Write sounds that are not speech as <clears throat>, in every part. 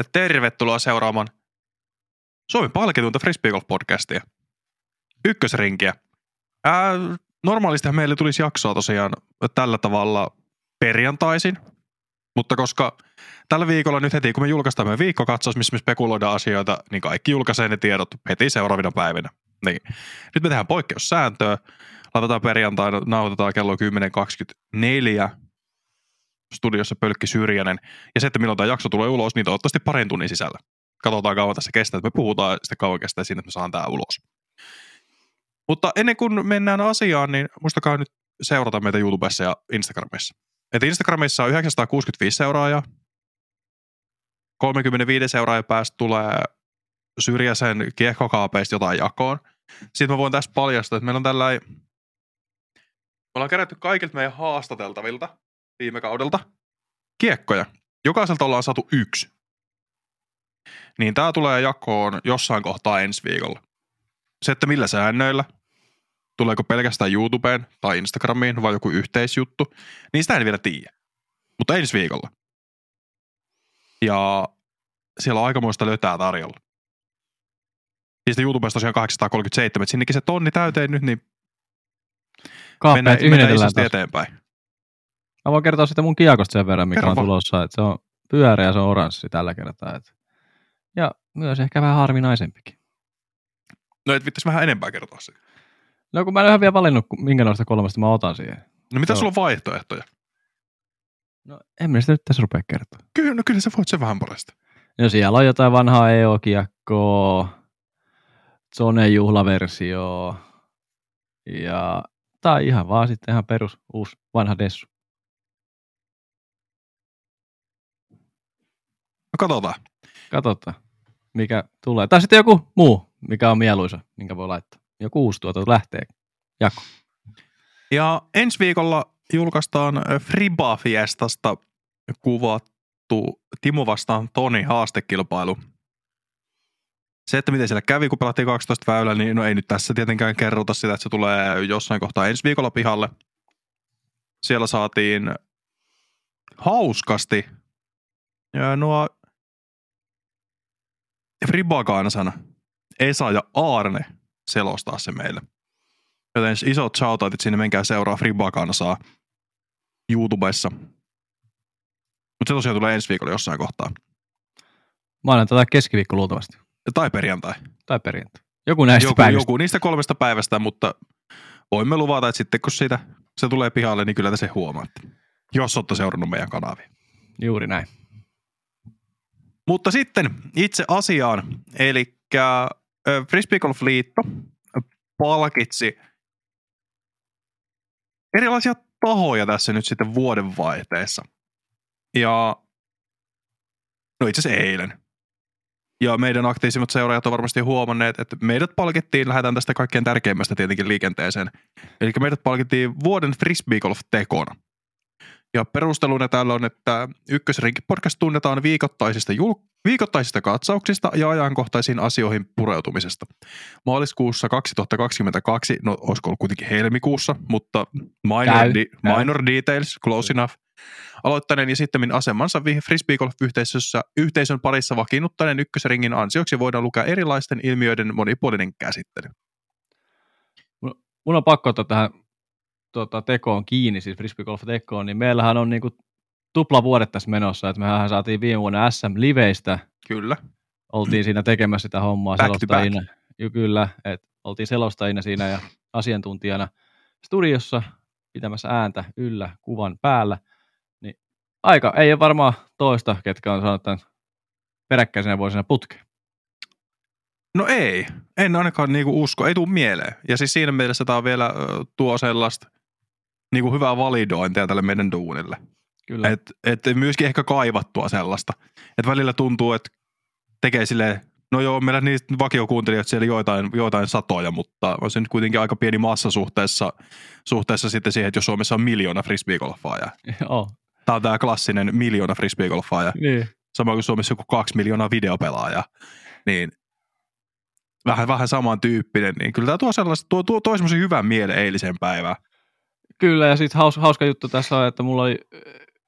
ja tervetuloa seuraamaan Suomen palkitunta Frisbeegolf-podcastia. Ykkösrinkiä. Ää, normaalistihan meille tulisi jaksoa tosiaan tällä tavalla perjantaisin, mutta koska tällä viikolla nyt heti kun me julkaistaan meidän viikkokatsaus, missä me spekuloidaan asioita, niin kaikki julkaisee ne tiedot heti seuraavina päivinä. Niin. Nyt me tehdään poikkeussääntöä, laitetaan perjantaina, nauhoitetaan kello 10.24, studiossa Pölkki Syrjänen. Ja se, että milloin tämä jakso tulee ulos, niin toivottavasti parin tunnin sisällä. Katsotaan kauan tässä kestää, että me puhutaan sitten kauan kestää siinä, että me saan tämä ulos. Mutta ennen kuin mennään asiaan, niin muistakaa nyt seurata meitä YouTubessa ja Instagramissa. Et Instagramissa on 965 seuraajaa. 35 seuraajan päästä tulee syrjäisen kiekkokaapeista jotain jakoon. Sitten mä voin tässä paljastaa, että meillä on tällainen me ollaan kerätty kaikilta meidän haastateltavilta viime kaudelta kiekkoja. Jokaiselta ollaan saatu yksi. Niin tää tulee jakoon jossain kohtaa ensi viikolla. Se, että millä säännöillä, tuleeko pelkästään YouTubeen tai Instagramiin vai joku yhteisjuttu, niin sitä en vielä tiedä. Mutta ensi viikolla. Ja siellä on aikamoista lötää tarjolla. Siis YouTubesta tosiaan 837, että sinnekin se tonni täyteen nyt, niin mennään, mennään isosti eteenpäin. Mä voin kertoa sitä mun kiekosta sen verran, mikä Kerro on tulossa. Että se on pyöreä ja se on oranssi tällä kertaa. Et. Ja myös ehkä vähän harvinaisempikin. No et vittais vähän enempää kertoa siitä. No kun mä en ole vielä valinnut, minkä noista kolmesta mä otan siihen. No mitä Joo. sulla on vaihtoehtoja? No en minä sitä nyt tässä rupea kertoa. Kyllä, no kyllä sä voit sen vähän parasta. No siellä on jotain vanhaa EO-kiekkoa, Zone juhlaversio ja tai ihan vaan sitten ihan perus uusi vanha dessu. No katsotaan. Katsotaan, mikä tulee. Tai sitten joku muu, mikä on mieluisa, minkä voi laittaa. Joku uusi tuoto lähtee. Jako. Ja ensi viikolla julkaistaan Friba Fiestasta kuvattu Timo vastaan Toni haastekilpailu. Se, että miten siellä kävi, kun pelattiin 12 väylä, niin no ei nyt tässä tietenkään kerrota sitä, että se tulee jossain kohtaa ensi viikolla pihalle. Siellä saatiin hauskasti ja nuo Friba-kansan Esa ja Aarne selostaa se meille. Joten isot shoutoutit sinne, menkää seuraa Friba-kansaa YouTubessa. Mutta se tosiaan tulee ensi viikolla jossain kohtaa. Maanantai tai keskiviikko luultavasti. Tai perjantai. Tai perjantai. Joku näistä Joku, päivistä. joku niistä kolmesta päivästä, mutta voimme luvata, että sitten kun siitä, se tulee pihalle, niin kyllä te se huomaatte. Jos olette seurannut meidän kanavia. Juuri näin. Mutta sitten itse asiaan, eli ö, Frisbee Golf Liitto palkitsi erilaisia tahoja tässä nyt sitten vuodenvaihteessa. Ja no itse asiassa eilen. Ja meidän aktiivisimmat seuraajat on varmasti huomanneet, että meidät palkittiin, lähdetään tästä kaikkein tärkeimmästä tietenkin liikenteeseen. Eli meidät palkittiin vuoden frisbee golf tekona. Ja perusteluna täällä on, että Ykkösrinki podcast tunnetaan viikoittaisista, jul- viikoittaisista katsauksista ja ajankohtaisiin asioihin pureutumisesta. Maaliskuussa 2022, no olisiko ollut kuitenkin helmikuussa, mutta minor, Käy, di- käy. minor details, close enough. Aloittaneen ja sitten asemansa vi- frisbee golf-yhteisössä yhteisön parissa vakiinnuttaneen ykkösringin ansioksi voidaan lukea erilaisten ilmiöiden monipuolinen käsittely. Mun on pakko ottaa tähän tota, tekoon kiinni, siis frisbee golf tekoon, niin meillähän on niinku tupla vuodet tässä menossa, että mehän saatiin viime vuonna SM-liveistä, Kyllä. oltiin siinä tekemässä sitä hommaa Back selostajina. Jo, kyllä, että oltiin selostajina siinä ja asiantuntijana studiossa pitämässä ääntä yllä kuvan päällä. Niin aika, ei ole varmaan toista, ketkä on saanut tämän peräkkäisenä vuosina putkeen. No ei, en ainakaan niinku usko, ei tule mieleen. Ja siis siinä mielessä tämä vielä tuo sellaista niinku hyvää validointia tälle meidän duunille. Kyllä. Et, et myöskin ehkä kaivattua sellaista. Et välillä tuntuu, että tekee silleen, no joo, meillä niistä vakiokuuntelijoita siellä joitain, joitain satoja, mutta on se nyt kuitenkin aika pieni massa suhteessa, suhteessa sitten siihen, että jos Suomessa on miljoona frisbeegolfaajaa. <laughs> Joo, Tämä on tämä klassinen miljoona frisbeegolfaajaa. niin. sama kuin Suomessa joku kaksi miljoonaa videopelaajaa, niin vähän, vähän samantyyppinen, niin kyllä tämä tuo sellaista, tuo, tuo, tuo semmoisen hyvän mielen eilisen päivään. Kyllä, ja sitten haus, hauska juttu tässä on, että mulla oli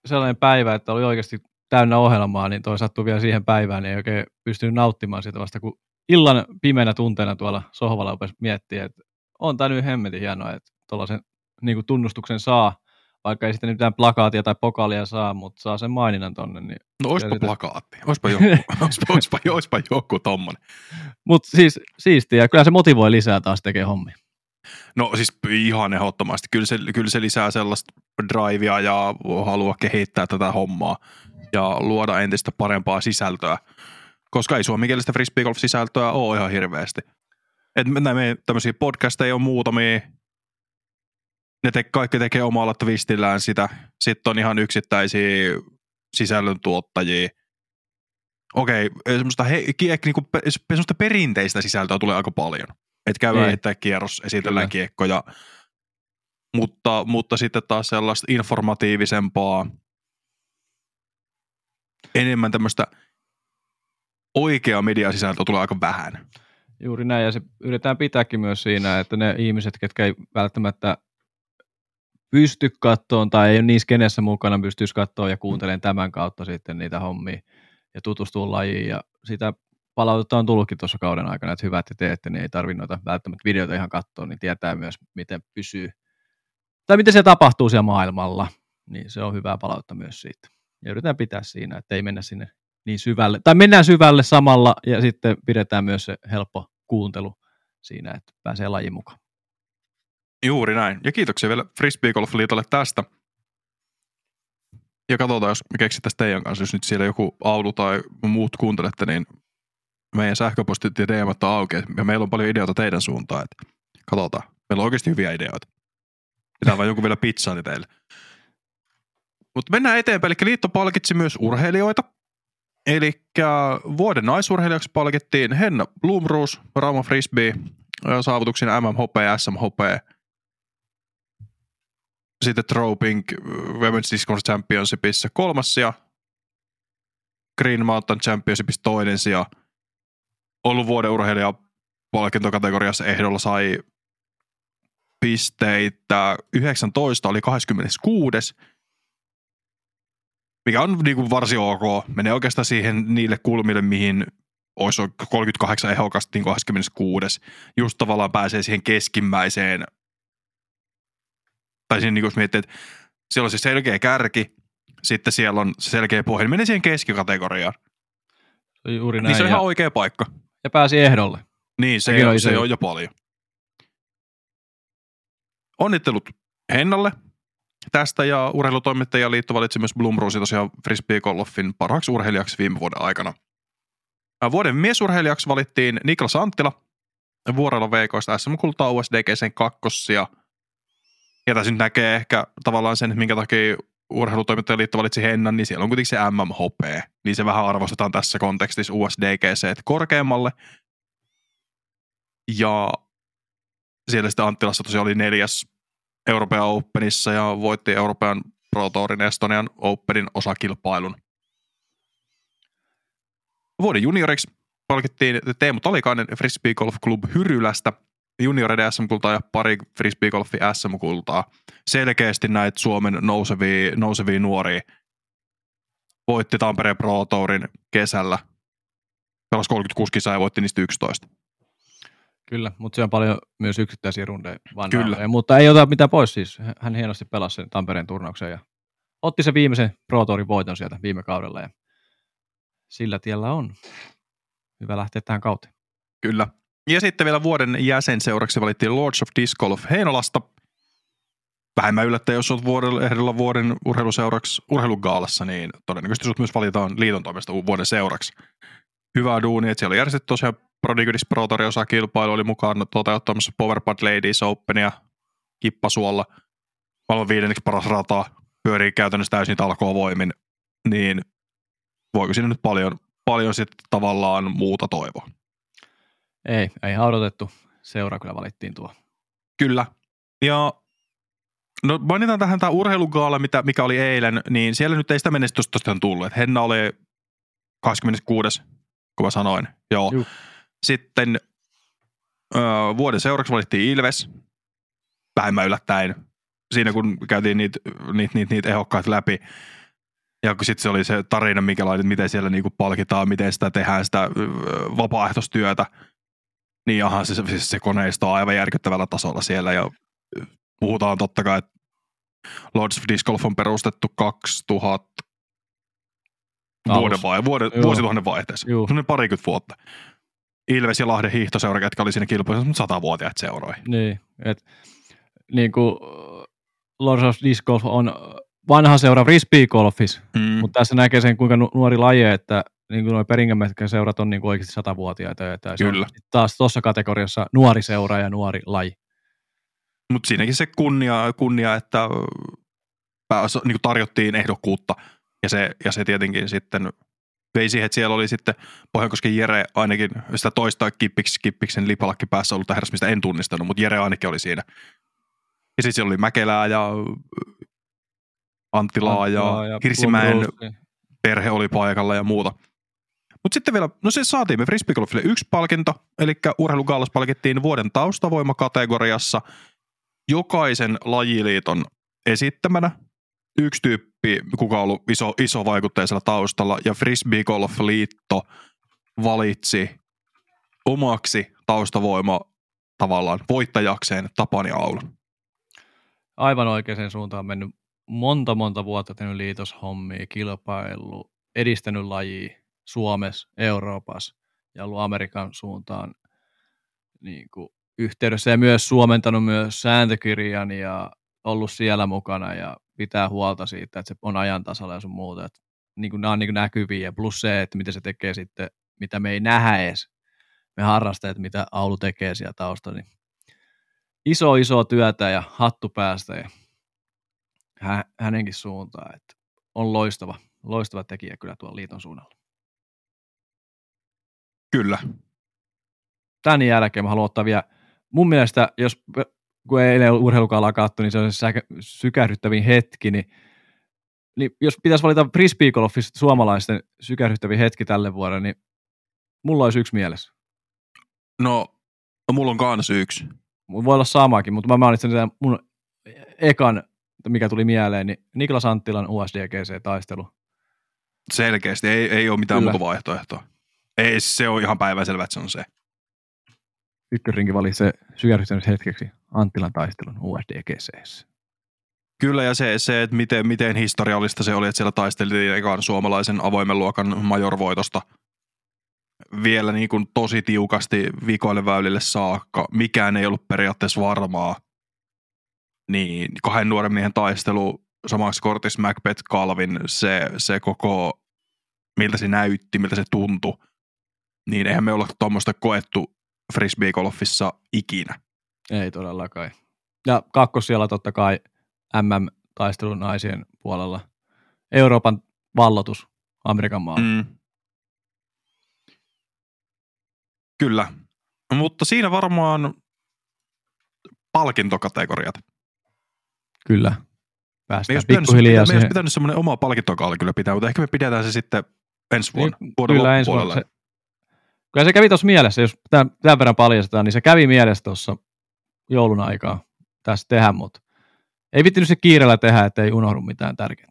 sellainen päivä, että oli oikeasti täynnä ohjelmaa, niin toi sattui vielä siihen päivään, niin ei oikein pystynyt nauttimaan sitä vasta, kun illan pimeänä tunteena tuolla sohvalla rupesi miettiä, että on tämä nyt hemmetin hienoa, että tuollaisen niin tunnustuksen saa, vaikka ei sitten mitään plakaatia tai pokalia saa, mutta saa sen maininnan tonne. Niin no oispa sitä... plakaatti, oispa joku, <laughs> oispa, oispa, oispa joku tommonen. Mutta siis siistiä, kyllä se motivoi lisää taas tekee hommia. No siis ihan ehdottomasti. Kyllä se, kyllä se lisää sellaista drivea ja halua kehittää tätä hommaa ja luoda entistä parempaa sisältöä. Koska ei suomenkielistä frisbeegolf-sisältöä ole ihan hirveästi. Et me tämmöisiä podcasteja on muutamia, ne te, kaikki tekee omalla twistillään sitä. Sitten on ihan yksittäisiä sisällöntuottajia. Okei, semmoista, he, niinku, semmoista perinteistä sisältöä tulee aika paljon. Että käydään heittää kierros, esitellään Kyllä. kiekkoja. Mutta, mutta sitten taas sellaista informatiivisempaa, enemmän tämmöistä oikea mediasisältöä tulee aika vähän. Juuri näin, ja se yritetään pitääkin myös siinä, että ne ihmiset, ketkä ei välttämättä pysty kattoon tai ei ole niin skenessä mukana, pystyisi katsoa ja kuuntelemaan tämän kautta sitten niitä hommia ja tutustua lajiin. Ja sitä palautetta on tullutkin tuossa kauden aikana, että hyvä, että teette, niin ei tarvitse noita välttämättä videoita ihan katsoa, niin tietää myös, miten pysyy, tai miten se tapahtuu siellä maailmalla, niin se on hyvää palautetta myös siitä. Ja yritetään pitää siinä, että ei mennä sinne niin syvälle, tai mennään syvälle samalla, ja sitten pidetään myös se helppo kuuntelu siinä, että pääsee lajin mukaan. Juuri näin. Ja kiitoksia vielä Frisbee Golf Liitolle tästä. Ja katsotaan, jos me keksittäisiin teidän kanssa, jos nyt siellä joku Aulu tai muut kuuntelette, niin meidän sähköpostit ja DM on auki. Ja meillä on paljon ideoita teidän suuntaan. Että katsotaan. Meillä on oikeasti hyviä ideoita. Pitää vaan joku vielä pizzaani teille. Mutta mennään eteenpäin. Eli liitto palkitsi myös urheilijoita. Eli vuoden naisurheilijaksi palkittiin Henna Blumroos, Rauma Frisbee, saavutuksin MMHP ja SMHP sitten Troping Women's Discourse Championshipissa kolmas ja Green Mountain Championshipissa toinen sija. Ollut vuoden urheilija palkintokategoriassa ehdolla sai pisteitä 19, oli 26, mikä on niin kuin varsin ok. Menee oikeastaan siihen niille kulmille, mihin olisi 38 ehokasta niin 26. Just tavallaan pääsee siihen keskimmäiseen tai siinä niin jos miettii, että siellä on se selkeä kärki, sitten siellä on se selkeä pohja, niin menee siihen keskikategoriaan. Se on juuri näin. Niin se on ihan oikea paikka. Ja pääsi ehdolle. Niin, se, on, se on jo paljon. Onnittelut Hennalle tästä ja urheilutoimittajaliitto valitsi myös Blumrosi tosiaan Frisbee Golfin parhaaksi urheilijaksi viime vuoden aikana. Vuoden miesurheilijaksi valittiin Niklas Anttila vuorella veikoista SM-kultaa USDGCn kakkosia – ja tässä nyt näkee ehkä tavallaan sen, minkä takia urheilutoimittajaliitto valitsi Hennan, niin siellä on kuitenkin se MMHP. Niin se vähän arvostetaan tässä kontekstissa USDGC korkeammalle. Ja siellä sitten Anttilassa tosiaan oli neljäs Euroopan Openissa ja voitti Euroopan Pro Tourin Estonian Openin osakilpailun. Vuoden junioriksi palkittiin Teemu Talikainen Frisbee Golf Club Hyrylästä – junioreiden SM-kultaa ja pari frisbeegolfi SM-kultaa. Selkeästi näitä Suomen nousevia, nousevia nuoria. Voitti Tampereen Pro Tourin kesällä. Pelasi 36 kisaa ja voitti niistä 11. Kyllä, mutta se on paljon myös yksittäisiä rundeja. Kyllä. Ja, mutta ei ota mitään pois siis. Hän hienosti pelasi sen Tampereen turnauksen ja otti se viimeisen Pro Tourin voiton sieltä viime kaudella ja sillä tiellä on. Hyvä lähteä tähän kauteen. Kyllä. Ja sitten vielä vuoden jäsenseuraksi valittiin Lords of Disc Golf Heinolasta. Vähemmän yllättäen, jos olet vuoden, ehdolla vuoden urheiluseuraksi urheilugaalassa, niin todennäköisesti sinut myös valitaan liiton toimesta vuoden seuraksi. Hyvää duunia, että siellä oli järjestetty tosiaan Prodigydis Pro kilpailu oli mukaan toteuttamassa Powerpad Ladies Openia Kippasuolla. Maailman viidenneksi paras rata, pyörii käytännössä täysin voimin, niin voiko sinne nyt paljon, paljon sitten tavallaan muuta toivoa? Ei, ei odotettu. Seura kyllä valittiin tuo. Kyllä. Ja no mainitaan tähän tämä urheilugaala, mitä, mikä oli eilen, niin siellä nyt ei sitä menestystä tosiaan tullut. Et Henna oli 26, kun mä sanoin. Joo. Juh. Sitten ö, vuoden seuraksi valittiin Ilves. Vähemmän yllättäen. Siinä kun käytiin niitä niitä, niitä, niitä ehokkaita läpi. Ja kun sitten se oli se tarina, mikä laitit, miten siellä niinku palkitaan, miten sitä tehdään, sitä vapaaehtoistyötä. Niin jahan se, se, se koneisto on aivan järkyttävällä tasolla siellä. Ja puhutaan totta kai, että Lords of Disc Golf on perustettu 2000 vuoden vai, vuoden, Joo. vuosituhannen vaihteessa. Joo. Semmoinen parikymmentä vuotta. Ilves ja Lahden hiihtoseura, ketkä oli siinä kilpailussa, mutta satavuotiaat seuroihin. Niin, et, niin kuin Lords of Disc Golf on vanha seura frisbee-golfissa, Mm. mutta tässä näkee sen, kuinka nu- nuori laji, että niin kuin perinkämätkä seurat on niin kuin oikeasti satavuotiaita. Ja Kyllä. On taas tuossa kategoriassa nuori seura ja nuori laji. Mutta siinäkin se kunnia, kunnia että pääs, niin tarjottiin ehdokkuutta. Ja se, ja se tietenkin sitten vei siihen, että siellä oli sitten Pohjankosken Jere ainakin sitä toista kippiksi, kippiksen lipalakki päässä ollut herras, mistä en tunnistanut, mutta Jere ainakin oli siinä. Ja sitten siellä oli Mäkelää ja Anttilaa ja, ja Hirsimäen perhe oli paikalla ja muuta. Mutta sitten vielä, no se saatiin me frisbeegolfille yksi palkinto, eli urheilugallas palkittiin vuoden taustavoimakategoriassa jokaisen lajiliiton esittämänä. Yksi tyyppi, kuka on ollut iso, iso vaikutteisella taustalla, ja Frisbeegolf-liitto valitsi omaksi taustavoima tavallaan voittajakseen Tapani Aulun. aivan oikeaan suuntaan on mennyt monta monta vuotta tehnyt liitoshommia, kilpailu, edistänyt lajia Suomessa, Euroopassa ja ollut Amerikan suuntaan niin kuin yhteydessä ja myös suomentanut myös sääntökirjan ja ollut siellä mukana ja pitää huolta siitä, että se on ajan tasalla ja sun muuta. Että niin kuin nämä on niin kuin näkyviä plus se, että mitä se tekee sitten, mitä me ei nähdä edes, me harrastajat, mitä Aulu tekee siellä taustalla, niin iso iso työtä ja hattu päästä ja hä- hänenkin suuntaan, että on loistava, loistava tekijä kyllä tuolla liiton suunnalla. Kyllä. Tämän jälkeen mä haluan ottaa vielä, mun mielestä, jos kun ei eilen urheilukalaa kattu, niin se on se sykähdyttävin hetki, niin, niin jos pitäisi valita frisbeegolfista suomalaisten sykähdyttävin hetki tälle vuodelle, niin mulla olisi yksi mielessä. No, no mulla on kans yksi. Voi olla samakin, mutta mä mainitsen tämän mun ekan, mikä tuli mieleen, niin Niklas Anttilan USDGC-taistelu. Selkeästi, ei, ei ole mitään Kyllä. muuta vaihtoehtoa. Ei, se on ihan päivänselvä, että se on se. Ykkösrinki valitsi se sykähdyttänyt hetkeksi Anttilan taistelun USDGC. Kyllä, ja se, se että miten, miten historiallista se oli, että siellä taisteltiin ekan suomalaisen avoimen luokan majorvoitosta vielä niin kuin tosi tiukasti vikoille väylille saakka. Mikään ei ollut periaatteessa varmaa. Niin kahden nuoren miehen taistelu samaksi kortissa Macbeth Calvin, se, se koko, miltä se näytti, miltä se tuntui, niin eihän me olla tuommoista koettu frisbeegolfissa ikinä. Ei todellakaan. Ja kakkos siellä totta kai MM-taistelun naisien puolella. Euroopan vallotus Amerikan maalla. Mm. Kyllä. Mutta siinä varmaan palkintokategoriat. Kyllä. Me Päästään pitänyt, pikkuhiljaa pitää, me jos siihen. pitänyt semmoinen oma palkintokaali kyllä pitää, mutta ehkä me pidetään se sitten ensi vuonna, Niin, vuoden Kyllä ensi vuonna. Se, kyllä se kävi tuossa mielessä, jos tämän, tämän verran paljastetaan, niin se kävi mielessä tuossa joulun aikaa tässä tehdä, mutta ei vittinyt se kiireellä tehdä, ettei unohdu mitään tärkeää.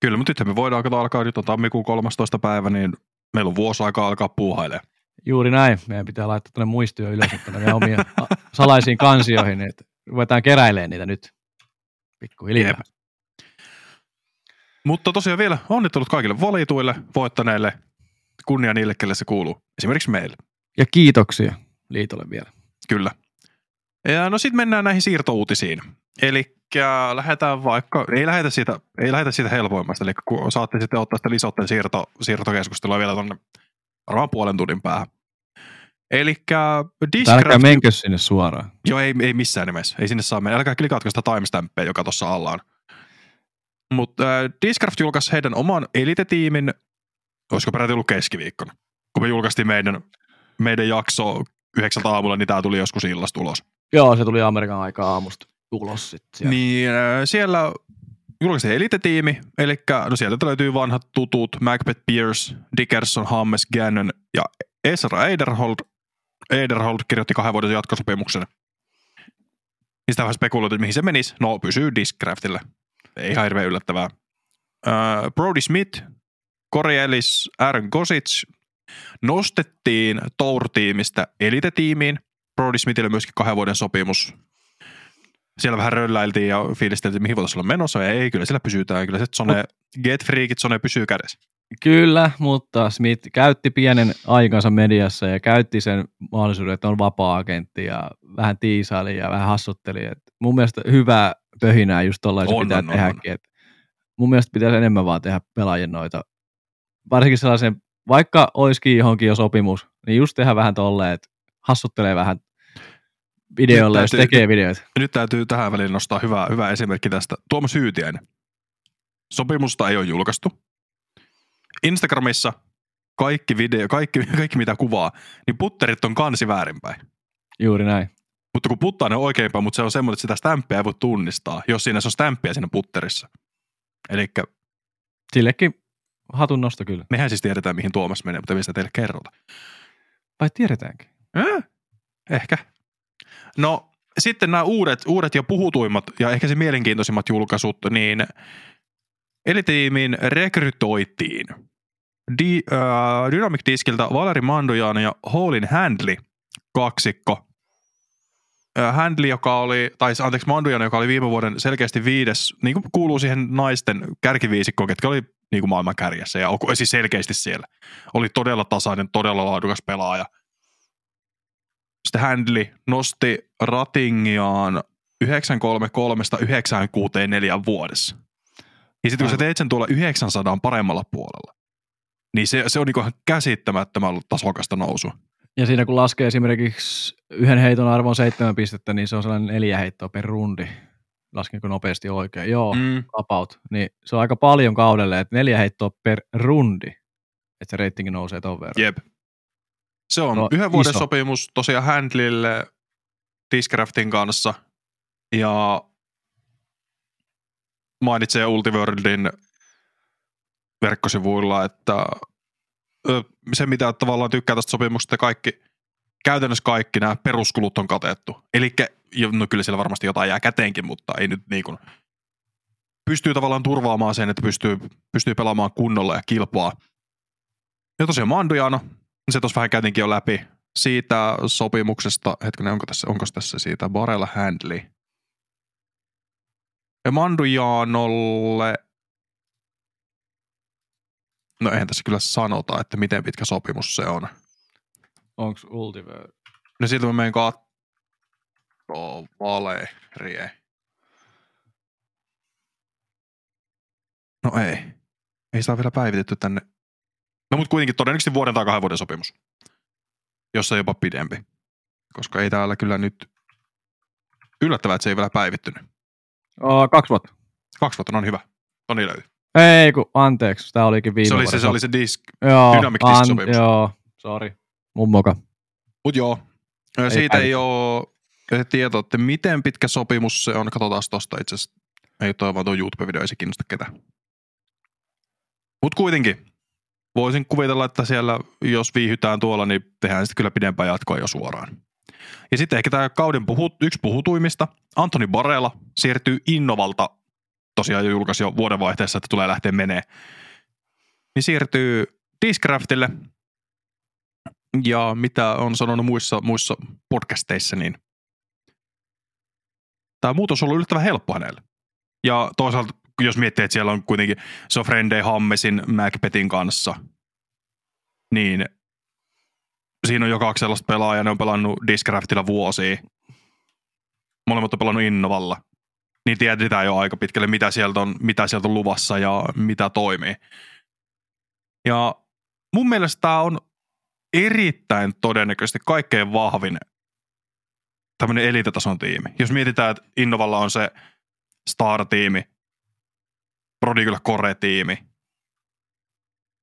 Kyllä, mutta nythän me voidaan kato alkaa, nyt on tammikuun 13. päivä, niin meillä on vuosi aikaa alkaa puuhailemaan. Juuri näin. Meidän pitää laittaa tuonne muistio ylös että meidän omia salaisiin kansioihin, niin että ruvetaan keräilemään niitä nyt pikkuhiljaa. Mutta tosiaan vielä onnittelut kaikille valituille, voittaneille, kunnia niille, kelle se kuuluu. Esimerkiksi meille. Ja kiitoksia liitolle vielä. Kyllä. Ja no sitten mennään näihin siirtouutisiin. Eli lähdetään vaikka, ei lähdetä siitä, ei lähdetä siitä helpoimmasta, eli kun saatte sitten ottaa sitä lisotten siirto, siirtokeskustelua vielä tuonne varmaan puolen tunnin päähän. Eli Älkää Discraft, menkö sinne suoraan. joo ei, ei missään nimessä, ei sinne saa mennä, älkää klikatko sitä timestampia, joka tuossa alla on. Mutta äh, Discraft julkaisi heidän oman elite-tiimin, olisiko peräti ollut keskiviikkona, kun me julkaistiin meidän, meidän jakso yhdeksältä aamulla, niin tämä tuli joskus illasta ulos. Joo, se tuli Amerikan aikaa aamusta ulos sitten. Siellä. Niin äh, siellä julkaisi elite-tiimi, eli no sieltä löytyy vanhat tutut Macbeth Pierce, Dickerson, Hammes, Gannon ja Ezra Eiderhold. Eiderhold kirjoitti kahden vuoden jatkosopimuksen. Sitä vähän spekuloitu, että mihin se menisi. No, pysyy Discraftille. Ei ihan hirveän yllättävää. äh, Brody Smith, Corey Ellis, Aaron Gosic nostettiin Tour-tiimistä Elite-tiimiin. Brody Smithille myöskin kahden vuoden sopimus. Siellä vähän rölläiltiin ja fiilisteltiin, mihin voitaisiin olla menossa. Ja ei, kyllä siellä pysytään. Kyllä se Zone, Get Freakit, Zone pysyy kädessä. Kyllä, mutta Smith käytti pienen aikansa mediassa ja käytti sen mahdollisuuden, että on vapaa-agentti ja vähän tiisaili ja vähän hassutteli. Et mun mielestä hyvää pöhinää just On, pitää on, on, tehdäkin. Et mun mielestä pitäisi enemmän vaan tehdä pelaajien noita, varsinkin sellaisen, vaikka olisikin johonkin jo sopimus, niin just tehdä vähän tolleen, että hassuttelee vähän videolle, Nyt jos täytyy- tekee videoita. Nyt täytyy tähän väliin nostaa hyvä, hyvä esimerkki tästä. Tuomas Hyytiäinen. Sopimusta ei ole julkaistu. Instagramissa kaikki video, kaikki, <laughs> kaikki mitä kuvaa, niin putterit on kansi väärinpäin. Juuri näin. Mutta kun puttainen on oikeinpäin, mutta se on semmoinen, että sitä stämppiä ei voi tunnistaa, jos siinä se on stämppiä siinä putterissa. Eli Sillekin hatun nosto kyllä. mehän siis tiedetään, mihin Tuomas menee, mutta me sitä teille kerrota. Vai tiedetäänkin? Äh, ehkä. No sitten nämä uudet, uudet ja puhutuimmat ja ehkä se mielenkiintoisimmat julkaisut, niin Elitiimiin rekrytoitiin Di, äh, Dynamic Diskiltä Valeri Mandojan ja Holin Handley kaksikko. Äh, Handley, joka oli, tai anteeksi Mandojan, joka oli viime vuoden selkeästi viides, niin kuin kuuluu siihen naisten kärkiviisikkoon, ketkä oli niin kuin maailman kärjessä ja siis selkeästi siellä. Oli todella tasainen, todella laadukas pelaaja. Sitten Handley nosti ratingiaan 933 964 vuodessa. Ja sitten kun sä teet sen tuolla 900 paremmalla puolella, niin se, se on niinku ihan käsittämättömän tasokasta nousua. Ja siinä kun laskee esimerkiksi yhden heiton arvon seitsemän pistettä, niin se on sellainen neljä heittoa per rundi. Laskenko nopeasti oikein? Joo, mm. About. Niin se on aika paljon kaudelle, että neljä heittoa per rundi, että se reitingi nousee ton verran. Jep. Se on No, yhden vuoden iso. sopimus tosiaan Handlille Discraftin kanssa. Ja mainitsee Ultiworldin verkkosivuilla, että se mitä tavallaan tykkää tästä sopimuksesta, kaikki, käytännössä kaikki nämä peruskulut on katettu. Eli no kyllä siellä varmasti jotain jää käteenkin, mutta ei nyt niin kuin, pystyy tavallaan turvaamaan sen, että pystyy, pystyy pelaamaan kunnolla ja kilpaa. Ja tosiaan Mandujano, se tuossa vähän käytinkin jo läpi siitä sopimuksesta, hetkinen, onko tässä, onko tässä siitä Barella Handley. Ja Mandujanolle, no eihän tässä kyllä sanota, että miten pitkä sopimus se on. Onko Ultiver? No siltä mä menen kattoo Valerie. No ei. Ei ole vielä päivitetty tänne. No mutta kuitenkin todennäköisesti vuoden tai kahden vuoden sopimus. Jossa jopa pidempi. Koska ei täällä kyllä nyt... Yllättävää, että se ei vielä päivittynyt. Oh, kaksi vuotta. Kaksi vuotta, no on hyvä. Toni löytyy. Ei kun, anteeksi, tämä olikin viime Se oli se, se, oli se disk. Joo, Dynamic Disk-sopimus. joo, sorry. Mun moka. Mut joo. Ei Siitä ei päivity. ole tietoa, että miten pitkä sopimus se on. Katsotaan tosta itse asiassa. Ei toi vaan tuo YouTube-video, ei se kiinnosta ketään. Mut kuitenkin. Voisin kuvitella, että siellä, jos viihytään tuolla, niin tehdään sitten kyllä pidempää jatkoa jo suoraan. Ja sitten ehkä tämä kauden puhut, yksi puhutuimmista, Antoni Barella siirtyy Innovalta, tosiaan jo julkaisi jo vuodenvaihteessa, että tulee lähteä menee. Niin siirtyy Discraftille, ja mitä on sanonut muissa, muissa podcasteissa, niin tämä muutos on ollut yllättävän helppo hänelle. Ja toisaalta, jos miettii, että siellä on kuitenkin, se on Frendey Hammesin Macbethin kanssa, niin siinä on jo kaksi sellaista pelaajaa, ne on pelannut Discraftilla vuosia. Molemmat on pelannut Innovalla. Niin tiedetään jo aika pitkälle, mitä sieltä on, mitä sieltä on luvassa ja mitä toimii. Ja mun mielestä tämä on erittäin todennäköisesti kaikkein vahvin tämmöinen elitetason tiimi. Jos mietitään, että Innovalla on se Star-tiimi, Prodigyllä Core-tiimi,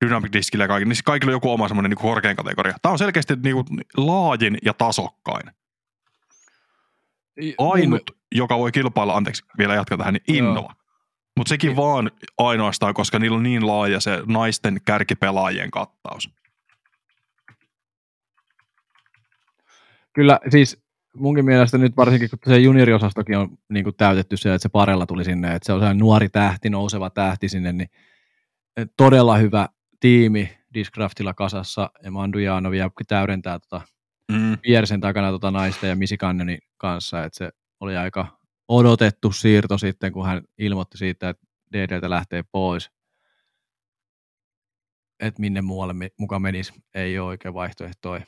Dynamic Diskillä ja kaikki, niin kaikilla on joku oma semmoinen niin korkein kategoria. Tämä on selkeästi niin kuin laajin ja tasokkain. Ainut, joka voi kilpailla, anteeksi, vielä jatkaa tähän, niin Joo. Innova. Mutta sekin vaan ainoastaan, koska niillä on niin laaja se naisten kärkipelaajien kattaus. Kyllä, siis munkin mielestä nyt varsinkin, kun se junioriosastokin on niin kuin täytetty se, että se parella tuli sinne, että se on sellainen nuori tähti, nouseva tähti sinne, niin todella hyvä tiimi Discraftilla kasassa, ja Mandu vielä täydentää tota mm. Piersen takana tota naista ja Misikannenin kanssa, että se oli aika odotettu siirto sitten, kun hän ilmoitti siitä, että DDltä lähtee pois. Että minne muualle mukaan menisi, ei ole oikein vaihtoehtoja.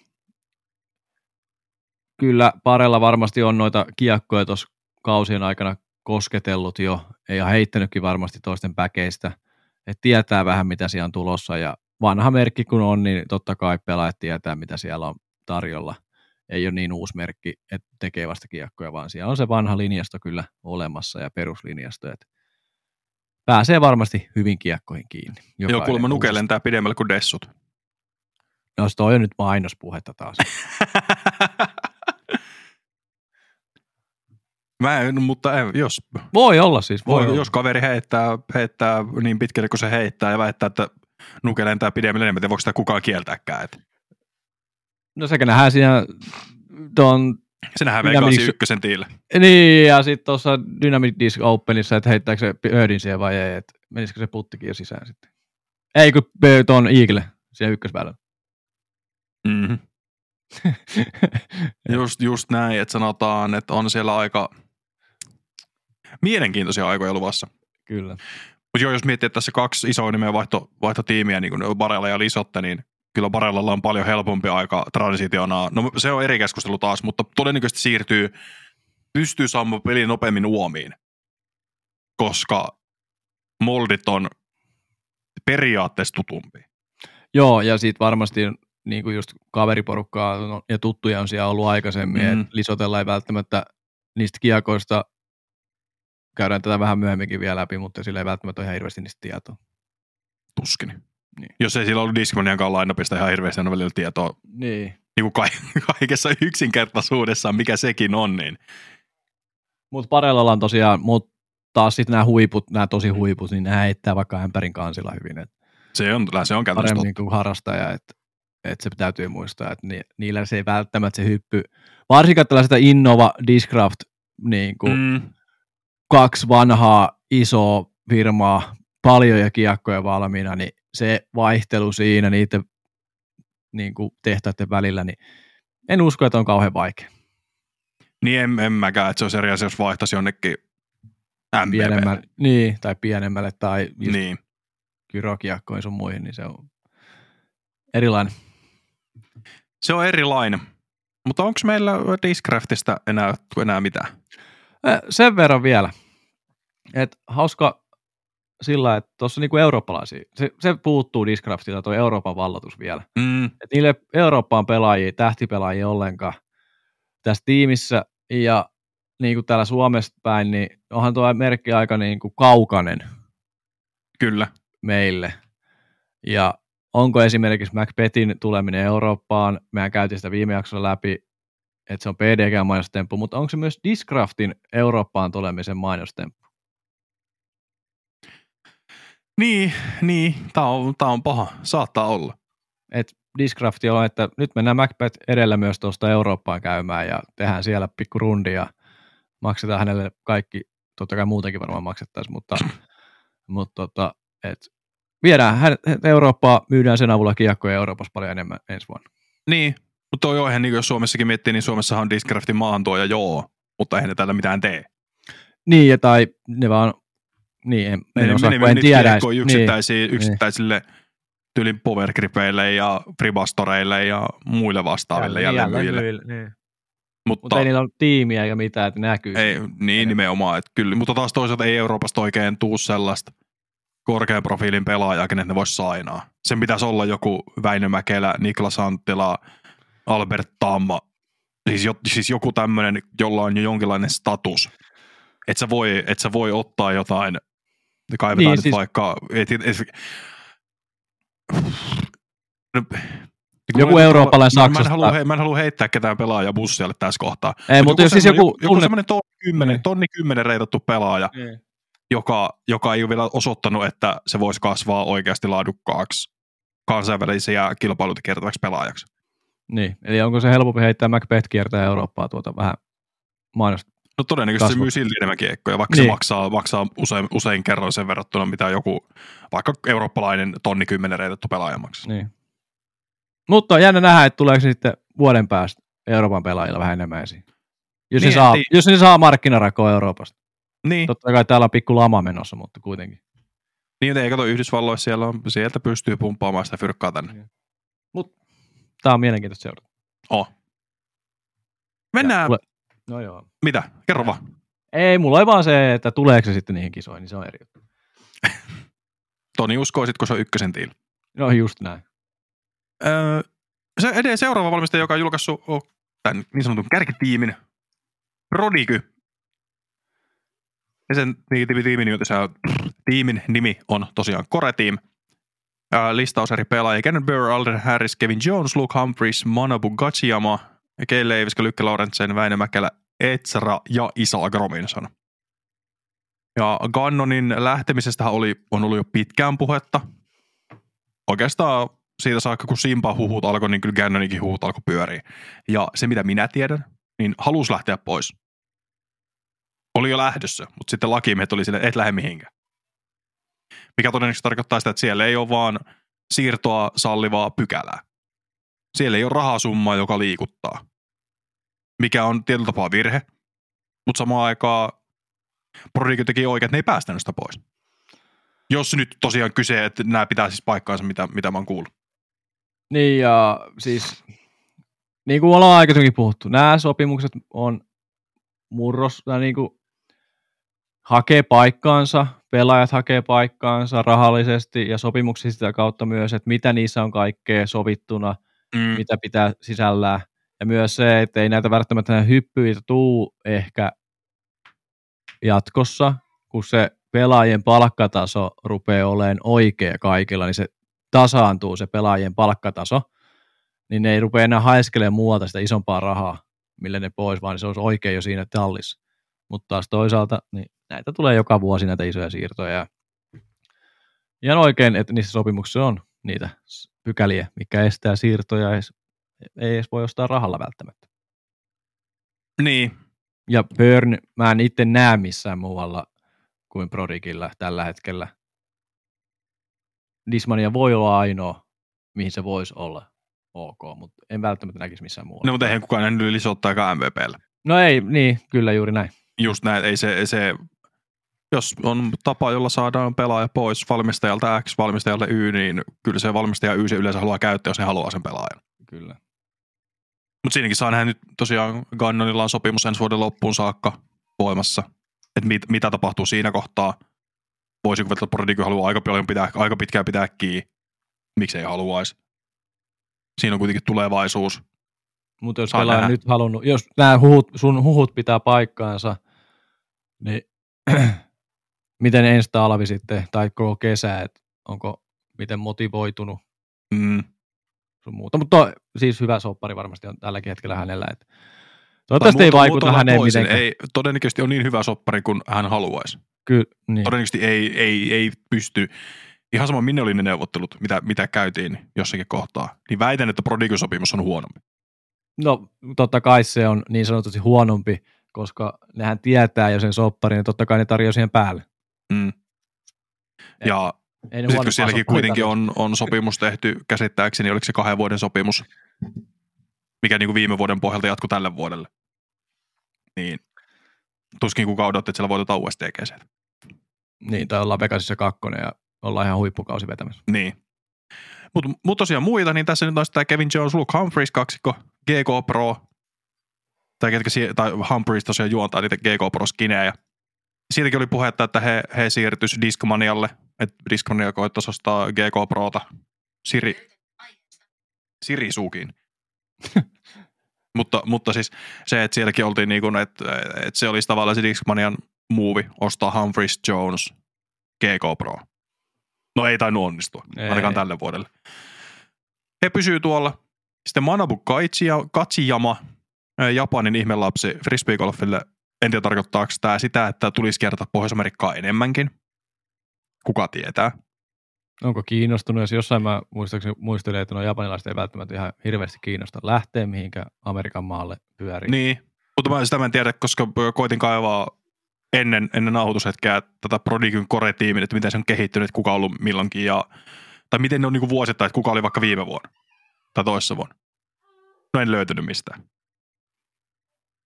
Kyllä parella varmasti on noita kiekkoja tuossa kausien aikana kosketellut jo, ja heittänytkin varmasti toisten päkeistä, että tietää vähän mitä siellä on tulossa, ja vanha merkki kun on, niin totta kai pelaajat tietää mitä siellä on tarjolla. Ei ole niin uusi merkki, että tekee vasta kiekkoja, vaan siellä on se vanha linjasto kyllä olemassa ja peruslinjasto, että pääsee varmasti hyvin kiekkoihin kiinni. Joo, kuulemma nuke lentää pidemmälle kuin dessut. No toi on nyt mainospuhetta taas. <laughs> Mä en, mutta en, jos... Voi olla siis. Voi, voi olla. Jos kaveri heittää, heittää niin pitkälle kuin se heittää ja väittää, että nuke lentää pidemmälle, niin en tiedä, voiko sitä kukaan kieltääkään. Että... No sekä nähdään siinä tuon se nähdään Vegas ykkösen tiille. Niin, ja sitten tuossa Dynamic Disc Openissa, että heittääkö se Birdin siihen vai ei, että menisikö se puttikin jo sisään sitten. Ei, kun tuon Eagle siihen ykkösvälillä. Mm-hmm. <laughs> just, just näin, että sanotaan, että on siellä aika mielenkiintoisia aikoja luvassa. Kyllä. Mutta joo, jos miettii, että tässä kaksi isoa nimeä vaihto, vaihtotiimiä, niin kuin Barella ja Lisotte, niin kyllä Barellalla on paljon helpompi aika transitiona. No se on eri keskustelu taas, mutta todennäköisesti siirtyy, pystyy saamaan peli nopeammin uomiin, koska moldit on periaatteessa tutumpi. Joo, ja sitten varmasti niin kuin just kaveriporukkaa ja tuttuja on siellä ollut aikaisemmin, mm. että Lisotella ei välttämättä niistä kiekoista käydään tätä vähän myöhemminkin vielä läpi, mutta sillä ei välttämättä ole ihan hirveästi niistä tietoa. Tuskin. Niin. Jos ei sillä ollut Discmaniankaan lainapista ihan hirveästi aina välillä tietoa niin. Niin kuin ka- <laughs> kaikessa yksinkertaisuudessaan, mikä sekin on. Niin. Mutta Parellalla on tosiaan, mutta taas sitten nämä huiput, nämä tosi huiput, niin nämä heittää vaikka ämpärin kansilla hyvin. Et se on, se on Paremmin kuin harrastaja, että et se täytyy muistaa, että ni, niillä se ei välttämättä se hyppy, varsinkaan tällaista Innova Discraft niin kuin mm. Kaksi vanhaa isoa firmaa, paljon ja kiekkoja valmiina, niin se vaihtelu siinä niiden niin kuin tehtaiden välillä, niin en usko, että on kauhean vaikea. Niin en, en mäkään, että se olisi eri asia, jos vaihtaisi jonnekin MPP. Pienemmälle, niin, tai pienemmälle, tai niin. kyrokiekkoihin sun muihin, niin se on erilainen. Se on erilainen. Mutta onko meillä Discraftista enää, enää mitään? Sen verran vielä. Et hauska sillä, että tuossa niinku eurooppalaisia, se, se puuttuu Discraftilta tuo Euroopan vallatus vielä. Mm. Et niille Eurooppaan pelaajia, tähtipelaajia ollenkaan tässä tiimissä ja niin kuin täällä Suomessa päin, niin onhan tuo merkki aika niin kuin kaukainen Kyllä. meille. Ja onko esimerkiksi Macbethin tuleminen Eurooppaan, mehän käytiin sitä viime jaksolla läpi, että se on PDG-mainostemppu, mutta onko se myös Discraftin Eurooppaan tulemisen mainostemppu? Niin, niin. Tämä on, tää on paha. Saattaa olla. Et Discrafti on, että nyt mennään Macbeth edellä myös tuosta Eurooppaan käymään ja tehdään siellä pikku rundi ja maksetaan hänelle kaikki, totta kai muutenkin varmaan maksettaisiin, mutta, <coughs> mutta tota, et viedään hän, Eurooppaa, myydään sen avulla kiekkoja Euroopassa paljon enemmän ensi vuonna. Niin, mutta toi on ihan niin kuin jos Suomessakin miettii, niin Suomessahan on Discraftin maahantuoja joo, mutta eihän ne täällä mitään tee. Niin, ja tai ne vaan niin, en, en ne, osaa, ne, en tiedä. Yksittäisiä, niin, yksittäisille niin. tyylin powergripeille ja fribastoreille ja muille vastaaville jälleenmyyjille. Niin. Mutta, mutta ei niillä ole tiimiä eikä mitään, että näkyy. Ei, niin nimenomaan, että kyllä. Mutta taas toisaalta ei Euroopasta oikein tuu sellaista korkean profiilin pelaajaa, kenet ne voisi sainaa. Sen pitäisi olla joku Väinö Mäkelä, Niklas Anttila, Albert Tamma, siis, jo, siis joku tämmöinen, jolla on jo jonkinlainen status. Että sä voi, et sä voi ottaa jotain kaivetaan niin, nyt siis... vaikka, et, et, et, no, joku eurooppalainen Saksasta. Mä en, halua, mä en halua heittää ketään pelaajaa bussialle tässä kohtaa. Ei, mutta jos siis joku... Joku, joku semmoinen tonni kymmenen, niin. tonni kymmenen reitattu pelaaja, niin. joka, joka ei ole vielä osoittanut, että se voisi kasvaa oikeasti laadukkaaksi kansainvälisiä kilpailuita kertovaksi pelaajaksi. Niin, eli onko se helpompi heittää Macbeth kiertää Eurooppaa tuota vähän mainosta? No todennäköisesti Kasvu. se myy silti enemmän kiekkoja, vaikka Niin. se maksaa, maksaa usein, usein kerran sen verrattuna, mitä joku vaikka eurooppalainen tonni kymmenen reitettu pelaaja maksaa. Niin. Mutta on jännä nähdä, että tuleeko se sitten vuoden päästä Euroopan pelaajilla vähän enemmän esiin. Jos, Niin, ne, saa, ei- jos ne saa markkinarakoa Euroopasta. Niin, Totta kai täällä on pikku lama menossa, mutta kuitenkin. niin ei kato Yhdysvalloissa, siellä on, sieltä pystyy pumppaamaan sitä fyrkkaa tänne. Tämä on mielenkiintoista seurata. Oh. Mennään, Ja tule- No joo. mitä? Kerro vaan. Ei, mulla ei vaan se, että tuleeko se sitten niihin kisoihin, niin se on eri juttu. <laughs> Toni, uskoisitko se on ykkösen tiili? No just näin. Öö, se edelleen seuraava valmistaja, joka on julkaissut tämän niin sanotun kärkitiimin, Prodigy. Ja sen ti- ti- tiimin, nimi on tosiaan- tiimin nimi on tosiaan Core Team. Listaus eri pelaajia. Ken Burr, Alden Harris, Kevin Jones, Luke Humphries, Manabu Gachiyama, Kay Leiviska, Lykke Laurentsen, Väinö Mäkelä, Etsara ja Isaac Robinson. Ja Gannonin lähtemisestä oli, on ollut jo pitkään puhetta. Oikeastaan siitä saakka, kun Simpa huhut alkoi, niin kyllä Gannoninkin huhut alkoi pyöriä. Ja se, mitä minä tiedän, niin halusi lähteä pois. Oli jo lähdössä, mutta sitten lakimiehet oli sille, et lähde mihinkään. Mikä todennäköisesti tarkoittaa sitä, että siellä ei ole vaan siirtoa sallivaa pykälää. Siellä ei ole rahasummaa, joka liikuttaa. Mikä on tietyllä tapaa virhe, mutta samaan aikaan Prodigy teki oikein, että ne ei päästänyt sitä pois. Jos nyt tosiaan kyse, että nämä pitää siis paikkaansa, mitä, mitä mä oon kuullut. Niin ja siis, niin kuin ollaan aikaisemmin puhuttu, nämä sopimukset on murros, niin kuin hakee paikkaansa, pelaajat hakee paikkaansa rahallisesti ja sopimuksista sitä kautta myös, että mitä niissä on kaikkea sovittuna, Mm. mitä pitää sisällään. Ja myös se, että ei näitä välttämättä hyppyitä tuu ehkä jatkossa, kun se pelaajien palkkataso rupeaa olemaan oikea kaikilla, niin se tasaantuu se pelaajien palkkataso, niin ne ei rupea enää haiskelemaan muualta sitä isompaa rahaa, millä ne pois, vaan se olisi oikein jo siinä tallissa. Mutta taas toisaalta, niin näitä tulee joka vuosi näitä isoja siirtoja. Ja ihan oikein, että niissä sopimuksissa on niitä pykäliä, mikä estää siirtoja, edes, ei edes voi ostaa rahalla välttämättä. Niin, Ja Burn, mä en itse näe missään muualla kuin Prodigilla tällä hetkellä. Dismania voi olla ainoa, mihin se voisi olla ok, mutta en välttämättä näkisi missään muualla. no mutta eihän kukaan nähnyt yli MVPlle. No ei, niin, kyllä juuri näin. Just näin, ei se, se, jos on tapa, jolla saadaan pelaaja pois valmistajalta X, valmistajalle Y, niin kyllä se valmistaja Y se yleensä haluaa käyttää, jos ne haluaa sen pelaajan. Kyllä. Mutta siinäkin saa nähdä nyt tosiaan Gannonilla on sopimus ensi vuoden loppuun saakka voimassa. Että mit, mitä tapahtuu siinä kohtaa. Voisi kuvitella, että Prodigy haluaa aika, paljon pitää, aika pitkään pitää kiinni. Miksei haluaisi. Siinä on kuitenkin tulevaisuus. Mutta jos pelaaja nyt halunnut, jos nämä huhut, sun huhut pitää paikkaansa, niin <clears throat> miten ensi talvi sitten, tai koko kesä, että onko miten motivoitunut Mm. sun muuta. Mutta siis hyvä soppari varmasti on tälläkin hetkellä hänellä. Että toivottavasti Tai ei vaikuta häneen toisin. mitenkään. Ei, todennäköisesti on niin hyvä soppari kuin hän haluaisi. Kyllä, niin. Todennäköisesti ei, ei, ei pysty, ihan sama minne oli ne neuvottelut, mitä, mitä käytiin jossakin kohtaa, niin väitän, että Prodigy-sopimus on huonompi. No totta kai se on niin sanotusti huonompi, koska nehän tietää jo sen sopparin, ja totta kai ne tarjoaa siihen päälle. Mm. Ja sitten kun sielläkin kuitenkin on, on sopimus tehty käsittääkseni, oliko se kahden vuoden sopimus, mikä niin kuin viime vuoden pohjalta jatkuu tälle vuodelle. Niin tuskin kukaan odotti, että siellä voitetaan USTG sieltä. Niin, tai ollaan Vegasissa kakkonen ja ollaan ihan huippukausi vetämässä. Niin. Mutta mut tosiaan muita, niin tässä nyt on tämä Kevin Jones, Luke Humphreys kaksikko, GK Pro, tai, ketkä, sie- tai Humphreys tosiaan juontaa niitä GK Pro skinejä. Siitäkin oli puhetta, että he, he siirtyisi Discmanialle, että Discmania koittaisi ostaa GK Prota Siri, Siri Suukiin. <laughs> mutta, mutta siis se, että sielläkin oltiin niin kuin, että, että se olisi tavallaan se Discmanian muuvi ostaa Humphreys Jones GK Pro. No ei tainnut onnistua, Ei. ainakaan tälle vuodelle. He pysyy tuolla. Sitten Manabu Katsiyama, ää, Japanin ihmelapsi frisbeegolfille. En tiedä tarkoittaako tämä sitä, että tulisi kiertää Pohjois-Amerikkaa enemmänkin. Kuka tietää. Onko kiinnostunut, jos jossain mä muistaakseni muistelin, että no japanilaiset ei välttämättä ihan hirveästi kiinnosta lähteä mihinkä Amerikan maalle pyörii. Niin, mutta mä sitä mä en tiedä, koska koitin kaivaa ennen, ennen nauhoitushetkeä tätä Prodigyn core-tiimin, että miten se on kehittynyt, kuka on ollut milloinkin ja tai miten ne on niin vuosittain, että kuka oli vaikka viime vuonna tai toissa vuonna. No en löytynyt mistään.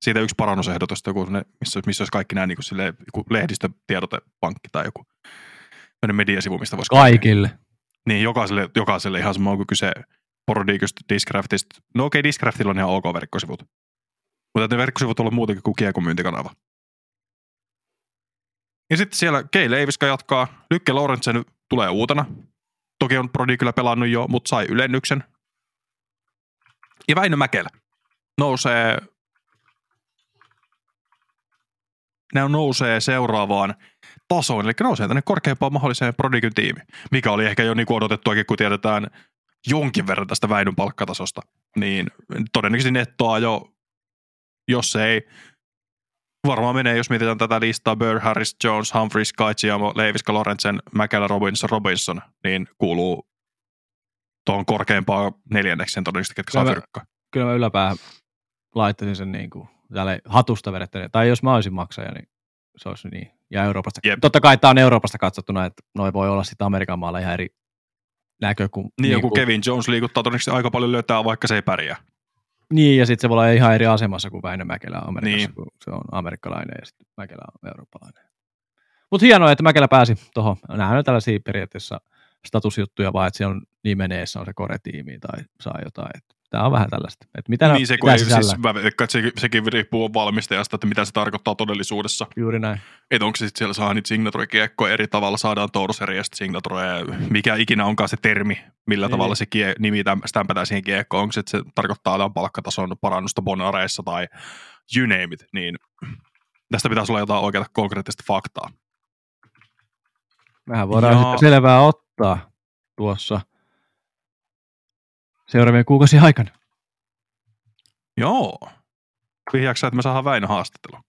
Siitä yksi parannusehdotus, joku, missä, missä olisi kaikki nämä niin kuin sille, joku lehdistötiedotepankki tai joku mediasivu, mistä voisi Kaikille. Käydä. Niin, jokaiselle, jokaiselle ihan sama kuin kyse Porodigystä, Discraftista. No okei, okay, Discraftilla on ihan ok verkkosivut. Mutta ne verkkosivut on ollut muutenkin kuin Kiekon myyntikanava. Ja sitten siellä Kei Leiviska jatkaa. Lykke Lorentzen tulee uutena. Toki on Prodi kyllä pelannut jo, mutta sai ylennyksen. Ja Väinö Mäkelä nousee, ne nousee seuraavaan tasoon, eli nousee tänne korkeampaan mahdolliseen Prodigyn tiimiin, mikä oli ehkä jo niin kuin odotettuakin, kun tiedetään jonkin verran tästä Väinön palkkatasosta, niin todennäköisesti nettoa jo, jos ei varmaan menee, jos mietitään tätä listaa, Burr, Harris, Jones, Humphries, Kaitsijamo, Leiviska, Lorenzen, Mäkelä, Robinson, Robinson, niin kuuluu tuohon korkeimpaan neljännekseen todennäköisesti, ketkä saa fyrkkaa. Kyllä mä yläpäähän laittaisin sen niin kuin, hatusta vedettäen. Tai jos mä olisin maksaja, niin se olisi niin. Ja Euroopasta. Jep. Totta kai tämä on Euroopasta katsottuna, että noi voi olla sitten Amerikan maalla ihan eri näkökulma. Niin, niin joku kuin... Kevin Jones liikuttaa todennäköisesti aika paljon löytää, vaikka se ei pärjää. Niin, ja sitten se voi olla ihan eri asemassa kuin Väinö Mäkelä Amerikassa, niin. kun se on amerikkalainen ja sitten Mäkelä on eurooppalainen. Mutta hienoa, että Mäkelä pääsi tuohon. Nämä on tällaisia periaatteessa statusjuttuja, vaan että se on nimeneessä on se core-tiimi tai saa jotain. Että Tämä on vähän tällaista. Että mitä niin se, kun ei, siis, mä, että se, sekin riippuu valmistajasta, että mitä se tarkoittaa todellisuudessa. Juuri näin. Että onko se sitten siellä saa niitä signature eri tavalla, saadaan touruseriasta signatureja, mikä ikinä onkaan se termi, millä niin. tavalla se kie, nimi stämpätään siihen kiekkoon. Onko se, että se tarkoittaa jotain palkkatason parannusta bonareissa tai you name it, niin tästä pitäisi olla jotain oikeaa konkreettista faktaa. Mehän voidaan ja... sitten selvää ottaa tuossa – seuraavien kuukausien aikana. Joo. Vihjaksä, että me saadaan Väinö haastattelu?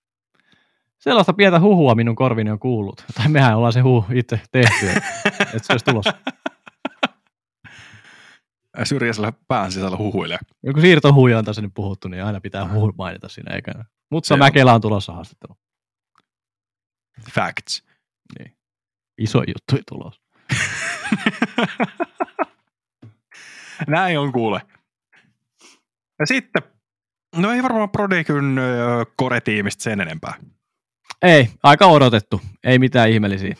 Sellaista pientä huhua minun korvini on kuullut. Tai mehän ollaan se huhu itse tehty, että <laughs> se olisi tulossa. Syrjäisellä pään sisällä huhuilee. Joku siirtohuija on tässä nyt puhuttu, niin aina pitää huhu mainita siinä, eikä. Mutta Mäkelä on tulossa haastattelu. Facts. Niin. Iso juttu tulos. <laughs> <laughs> Näin on kuule. Ja sitten, no ei varmaan Prodekyn core-tiimistä sen enempää. Ei, aika odotettu. Ei mitään ihmeellisiä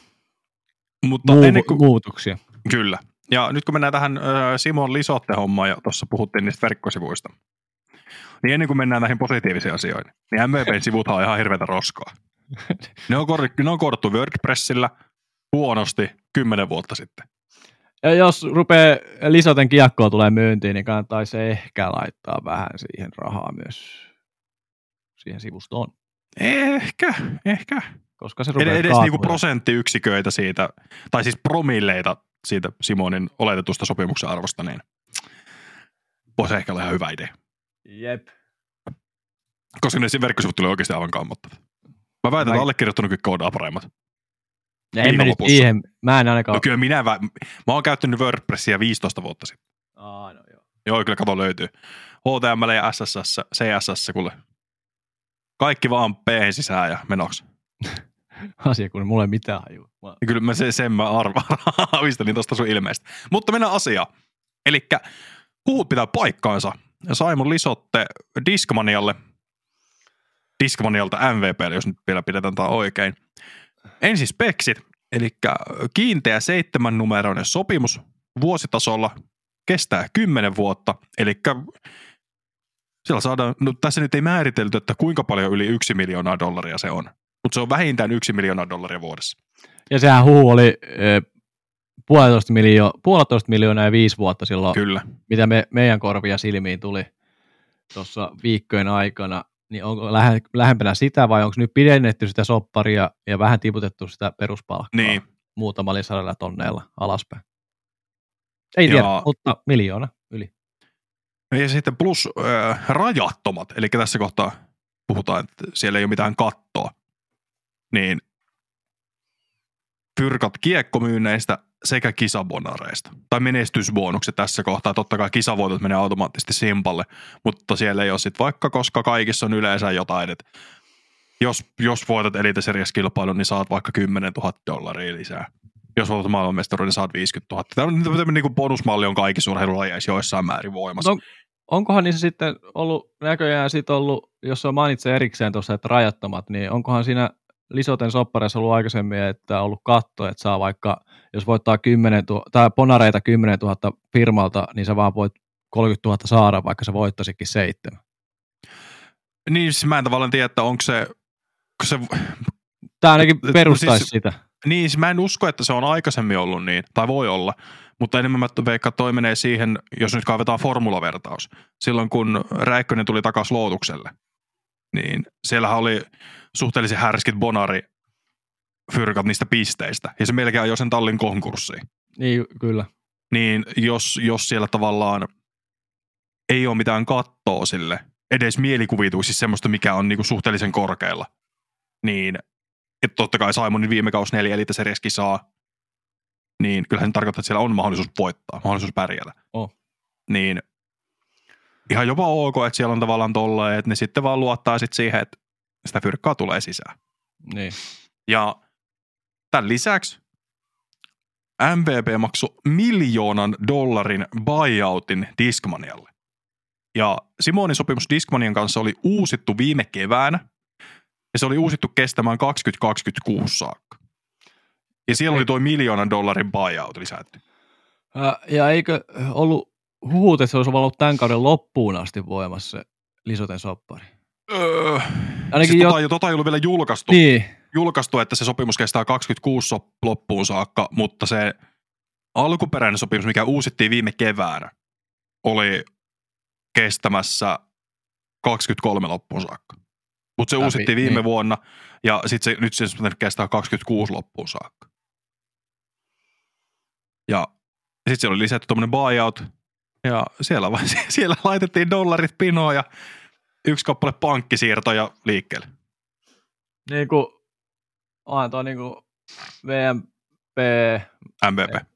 Mutta Muu- ennen kuin, muutoksia. Kyllä. Ja nyt kun mennään tähän Simon Lisotte-hommaan, ja tuossa puhuttiin niistä verkkosivuista, niin ennen kuin mennään näihin positiivisiin asioihin, niin MVPn sivut on ihan hirveätä roskaa. <laughs> Ne on, kor- ne on korjattu WordPressillä huonosti kymmenen vuotta sitten. Ja jos rupeaa lisoten kiekkoa tulee myyntiin, niin kannattaisi ehkä laittaa vähän siihen rahaa myös siihen sivustoon. Ehkä, ehkä. Koska se rupeaa Edes niinku prosenttiyksiköitä siitä, tai siis promilleita siitä Simonin oletetusta sopimuksen arvosta, niin voisi ehkä olla ihan hyvä idea. Jep. Koska ne verkkosivut tulee oikeasti aivan kammottavat. Mä väitän, että allekirjoittanutkin koodaa paremmat. Ja en mennyt siihen. Mä en ainakaan. No kyllä minä, mä, mä oon käyttänyt WordPressia 15 vuotta sitten. Aa, no joo. Joo, kyllä kato löytyy. HTML ja SSS, CSS, kuule. Kaikki vaan p sisään ja menoksi. <laughs> Asia, kun mulla ei mitään hajua. Mä... Kyllä mä se, sen mä arvaan, <laughs> niin tosta sun ilmeistä. Mutta mennään asiaan. Eli huut pitää paikkaansa. Saimon Lisotte Discmanialle, Discmanialta MVP, jos nyt vielä pidetään tämä oikein, ensin speksit, eli kiinteä seitsemän numeroinen sopimus vuositasolla kestää kymmenen vuotta, eli siellä saadaan, no tässä nyt ei määritelty, että kuinka paljon yli yksi miljoonaa dollaria se on, mutta se on vähintään yksi miljoonaa dollaria vuodessa. Ja sehän huu oli e, puolitoista, miljo- puolitoista miljoonaa ja viisi vuotta silloin, Kyllä. mitä me, meidän korvia silmiin tuli tuossa viikkojen aikana niin onko lähe, lähempänä sitä vai onko nyt pidennetty sitä sopparia ja vähän tiputettu sitä peruspalkkaa niin. muutamalla sadalla tonneilla alaspäin? Ei tiedä, ja, mutta miljoona yli. Ja sitten plus äh, rajattomat, eli tässä kohtaa puhutaan, että siellä ei ole mitään kattoa, niin fyrkat kiekkomyynneistä sekä kisabonareista. Tai menestysbonukset tässä kohtaa. Totta kai kisavoitot menee automaattisesti Simpalle, mutta siellä ei ole sitten vaikka, koska kaikissa on yleensä jotain, että jos, jos voitat Elite Series-kilpailun, niin saat vaikka 10 000 dollaria lisää. Jos voitat maailmanmestaruuden, niin saat 50 000. Tämä on niin kuin bonusmalli on kaikissa urheilulajeissa joissain määrin voimassa. No, onkohan niissä sitten ollut näköjään sitten ollut, jos on mainitsee erikseen tuossa, että rajattomat, niin onkohan siinä Lisoten soppareissa ollut aikaisemmin, että on ollut katto, että saa vaikka, jos voittaa 10 000, tai ponareita 10 000 firmalta, niin sä vaan voit 30 000 saada, vaikka sä voittaisikin seitsemän. Niin, siis mä en tavallaan tiedä, että onko se... se Tämä ainakin perustaisi siis, sitä. Niin, siis mä en usko, että se on aikaisemmin ollut niin, tai voi olla, mutta enemmän mä veikkaan, toi menee siihen, jos nyt kaivetaan formulavertaus. Silloin kun Räikkönen tuli takaisin Lootukselle, niin siellähän oli suhteellisen härskit bonari fyrkat niistä pisteistä, ja se melkein ajoi sen tallin konkurssiin. Niin, kyllä. Niin jos, jos siellä tavallaan ei ole mitään kattoa sille, edes mielikuvituksissa semmoista, mikä on niinku suhteellisen korkealla, niin että totta kai Simonin viime kausi neljä Elite saa, niin kyllähän se tarkoittaa, että siellä on mahdollisuus voittaa, mahdollisuus pärjätä. Oh. Niin ihan jopa ok, että siellä on tavallaan tolleen, että ne sitten vaan luottaa sitten siihen, että sitä fyrkkaa tulee sisään. Niin. Ja tämän lisäksi MVP maksoi miljoonan dollarin buyoutin Discmanialle. Ja Simonin sopimus Discmanian kanssa oli uusittu viime keväänä, ja se oli uusittu kestämään 2026 saakka. Ja siellä oli tuo miljoonan dollarin buyout lisätty. Ja eikö ollut huhut, että se olisi ollut tämän kauden loppuun asti voimassa se Lisoten soppari? Öö, Ainakin siis jo... tota, tota ei ollut vielä julkaistu. Niin. Julkaistu, että se sopimus kestää 26 loppuun saakka, mutta se alkuperäinen sopimus, mikä uusittiin viime keväänä, oli kestämässä 23 loppuun saakka. Mutta se Läpi, uusittiin viime niin. vuonna ja sitten se, nyt se kestää 26 loppuun saakka. Ja sitten siellä oli lisätty tuommoinen buyout ja siellä, <laughs> siellä laitettiin dollarit pinoon ja yksi kappale pankkisiirtoja liikkeelle. Niin kuin, onhan tuo niin kuin VMP. MVP.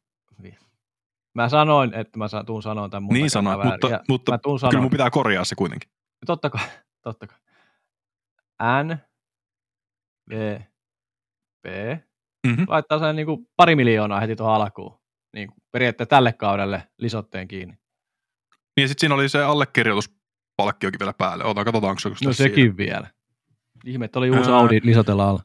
Mä sanoin, että mä tuun sanoa tämän Niin sanoin, mutta, ja mutta mä tuun kyllä mun pitää korjaa se kuitenkin. Totta kai, <laughs> totta kai. N, V, P, mm-hmm. laittaa sen niin kuin pari miljoonaa heti tuohon alkuun. Niin kuin periaatteessa tälle kaudelle lisotteen kiinni. Niin ja sitten siinä oli se allekirjoituspalkkiokin vielä päälle. Ota, katsotaan, onko se No sekin siinä. vielä. Ihme, että oli uusi Ää... Audi lisotella alla.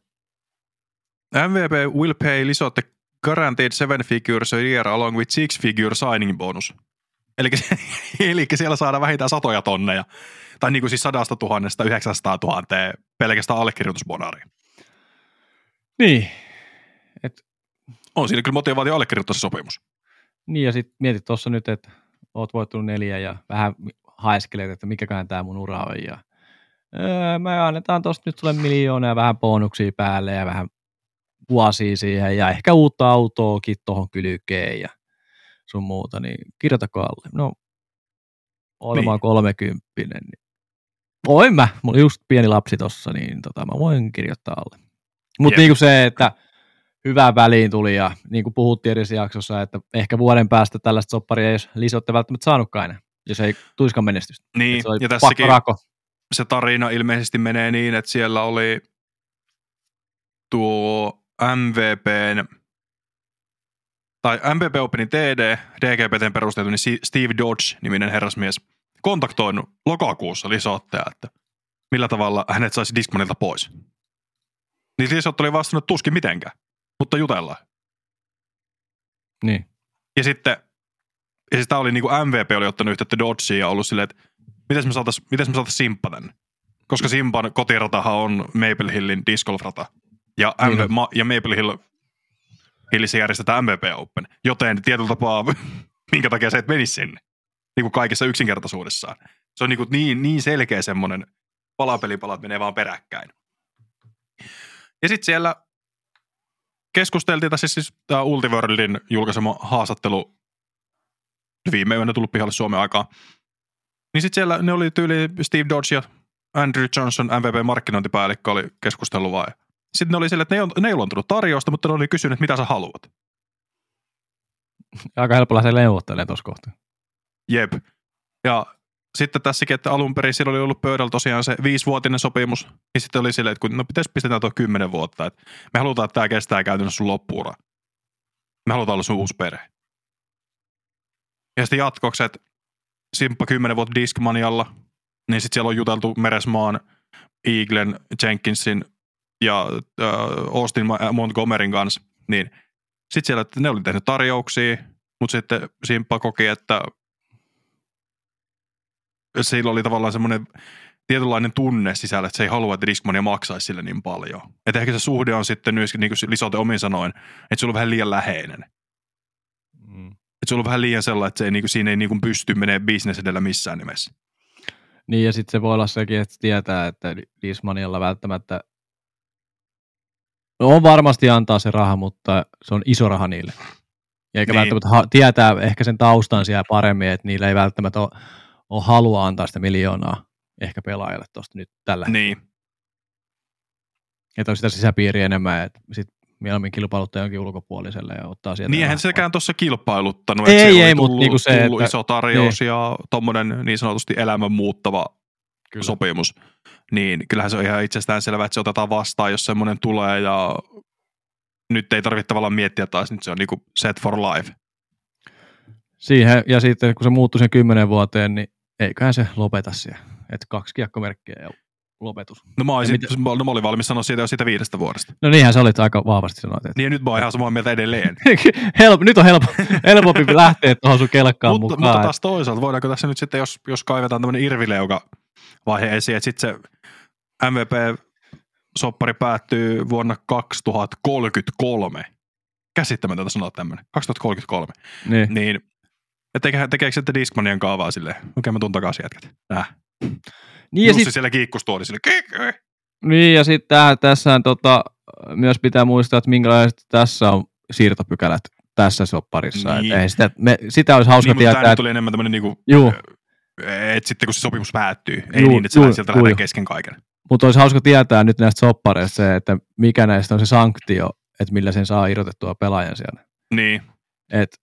MVP will pay lisotte guaranteed seven figures a year along with six figure signing bonus. Eli, <laughs> eli siellä saadaan vähintään satoja tonneja. Tai niin kuin siis sadasta tuhannesta 900 000 pelkästään allekirjoitusbonaria. Niin. Et... On siinä kyllä motivaatio allekirjoittaa se sopimus. Niin ja sitten mietit tuossa nyt, että oot voittanut neljä ja vähän haeskelet, että mikäkään tämä mun ura on. Ja, öö, me annetaan tuosta nyt sulle miljoonaa ja vähän bonuksia päälle ja vähän vuosia siihen ja ehkä uutta autoakin tuohon kylkeen ja sun muuta, niin kirjoitako alle. No, olemaan niin. kolmekymppinen, niin voin mä, mulla just pieni lapsi tossa, niin tota, mä voin kirjoittaa alle. Mutta niin se, että hyvään väliin tuli ja niin kuin puhuttiin edes jaksossa, että ehkä vuoden päästä tällaista sopparia ei lisotte välttämättä saanutkaan enää, jos ei tuiskaan menestystä. Niin, ja tässäkin rako. se tarina ilmeisesti menee niin, että siellä oli tuo MVPn tai MVP Openin TD, DGPTn perusteltu, niin Steve Dodge-niminen herrasmies kontaktoinut lokakuussa Lisottea, että millä tavalla hänet saisi Discmanilta pois. Niin Lisot oli vastannut tuskin mitenkään, jutellaan. Niin. Ja sitten, ja siis tämä oli niin kuin MVP oli ottanut yhteyttä Dodgeen ja ollut silleen, että miten me saataisiin saatais Simppa tänne. Koska Simpan kotiratahan on Maple Hillin disc rata. Ja, MV, niin. ma, ja Maple Hill, Hillissä järjestetään MVP Open. Joten tietyllä tapaa, <laughs> minkä takia se et menisi sinne. Niin kuin kaikessa yksinkertaisuudessaan. Se on niin, kuin niin, niin selkeä semmoinen palapelipalat menee vaan peräkkäin. Ja sitten siellä keskusteltiin, tässä siis tämä Ultiworldin julkaisema haastattelu viime yönä tullut pihalle Suomen aikaa. Niin sitten siellä ne oli tyyli Steve Dodge ja Andrew Johnson, MVP-markkinointipäällikkö, oli keskustellut vaan. Sitten ne oli sille, että ne ei, ne ei luontunut tarjousta, mutta ne oli kysynyt, mitä sä haluat. Aika helppo lähteä neuvottelemaan tuossa kohtaa. Jep. Ja sitten tässäkin, että alun perin siellä oli ollut pöydällä tosiaan se viisivuotinen sopimus, niin sitten oli silleen, että kun, no pitäisi pistetään tuo kymmenen vuotta, että me halutaan, että tämä kestää käytännössä sun loppuura. Me halutaan olla sun uusi perhe. Ja sitten jatkoksi, että Simppa 10 vuotta Discmanialla, niin sitten siellä on juteltu Meresmaan, Eaglen, Jenkinsin ja äh, Austin Montgomeryn kanssa, niin sitten siellä, että ne oli tehnyt tarjouksia, mutta sitten Simppa koki, että sillä oli tavallaan semmoinen tietynlainen tunne sisällä, että se ei halua, että Discmania maksaisi sille niin paljon. Että ehkä se suhde on sitten myöskin, niin kuin Lisote omin sanoin, että se on vähän liian läheinen. Mm. Että se on vähän liian sellainen, että se ei, niin kuin, siinä ei niin kuin pysty menemään bisnes edellä missään nimessä. Niin ja sitten se voi olla sekin, että tietää, että Discmanialla välttämättä No on varmasti antaa se raha, mutta se on iso raha niille. Eikä niin. välttämättä ha- tietää ehkä sen taustan siellä paremmin, että niillä ei välttämättä ole, ole halua antaa sitä miljoonaa ehkä pelaajalle tuosta nyt tällä Niin. Että on sitä sisäpiiriä enemmän, että sit mieluummin kilpailuttaa jonkin ulkopuoliselle ja ottaa sieltä. Niin eihän sekään tuossa kilpailuttanut. Ei, että ei, ei, mutta niinku se, tullut että, iso tarjous niin. ja tuommoinen niin sanotusti elämän muuttava Kyllä. sopimus. Niin kyllähän se on ihan itsestään selvää, että se otetaan vastaan, jos semmoinen tulee ja nyt ei tarvitse tavallaan miettiä taas, nyt se on niinku set for life. Siihen, ja sitten kun se muuttui sen kymmenen vuoteen, niin eiköhän se lopeta siellä. Että kaksi kiekkomerkkiä ja lopetus. No mä, olisin, mitä... no mä olin valmis sanoa siitä jo siitä viidestä vuodesta. No niinhän sä olit aika vahvasti sanoit. Että... Niin nyt mä oon ihan samaa mieltä edelleen. <laughs> Help, nyt on helppo, <laughs> helpompi lähteä tuohon sun kelkkaan mutta, mukaan. Mutta taas toisaalta, voidaanko tässä nyt sitten, jos, jos kaivetaan tämmöinen irvileuka vaihe esiin, että sitten se MVP-soppari päättyy vuonna 2033. Käsittämätöntä sanoa tämmöinen. 2033. Niin. niin ja teke, tekeekö sitten Discmanian kaavaa silleen? Okei, mä tuun takaisin jätkät. Äh. Niin, Jussi sit, siellä kiikkustuoli sille. Niin ja sitten tässä tota, myös pitää muistaa, että minkälaiset tässä on siirtopykälät tässä sopparissa. Niin. Et ei sitä, me, sitä olisi hauska niin, mutta tietää. Että... tuli enemmän tämmöinen niinku, Juu. että sitten kun se sopimus päättyy, ei Juu, niin, että juu, sieltä juu. lähdetään kesken kaiken. Mutta olisi hauska tietää nyt näistä soppareista se, että mikä näistä on se sanktio, että millä sen saa irrotettua pelaajan siellä. Niin. Että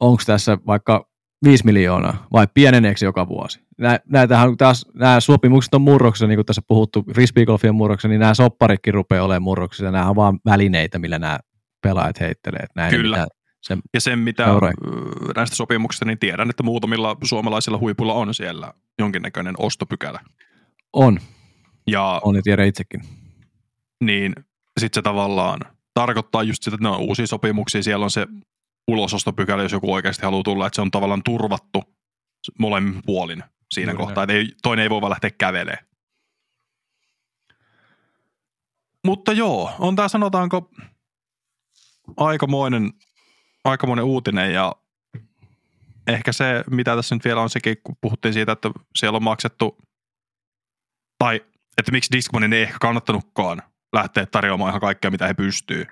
onko tässä vaikka 5 miljoonaa vai pieneneeksi joka vuosi. Nä, näitähän taas, nämä sopimukset on murroksessa, niin kuin tässä puhuttu, frisbeegolfien murroksessa, niin nämä sopparitkin rupeaa olemaan murroksessa, nämä on vaan välineitä, millä nämä pelaajat heittelee. Näin Kyllä. Mitä, sen, Ja sen, mitä Seuraa. näistä sopimuksista, niin tiedän, että muutamilla suomalaisilla huipulla on siellä jonkinnäköinen ostopykälä. on, Ja on ja tiedän itsekin. niin sitten se tavallaan tarkoittaa just sitä, että ne on uusia sopimuksia, siellä on se ulosostopykälä, jos joku oikeasti haluaa tulla, että se on tavallaan turvattu molemmin puolin siinä Juuri kohtaa, että ei, toinen ei voi vaan lähteä kävelemään. Mutta joo, on tämä sanotaanko aikamoinen, aikamoinen uutinen ja ehkä se, mitä tässä nyt vielä on sekin, kun puhuttiin siitä, että siellä on maksettu, tai että miksi Discmanin ei ehkä kannattanutkaan lähteä tarjoamaan ihan kaikkea, mitä he pystyy,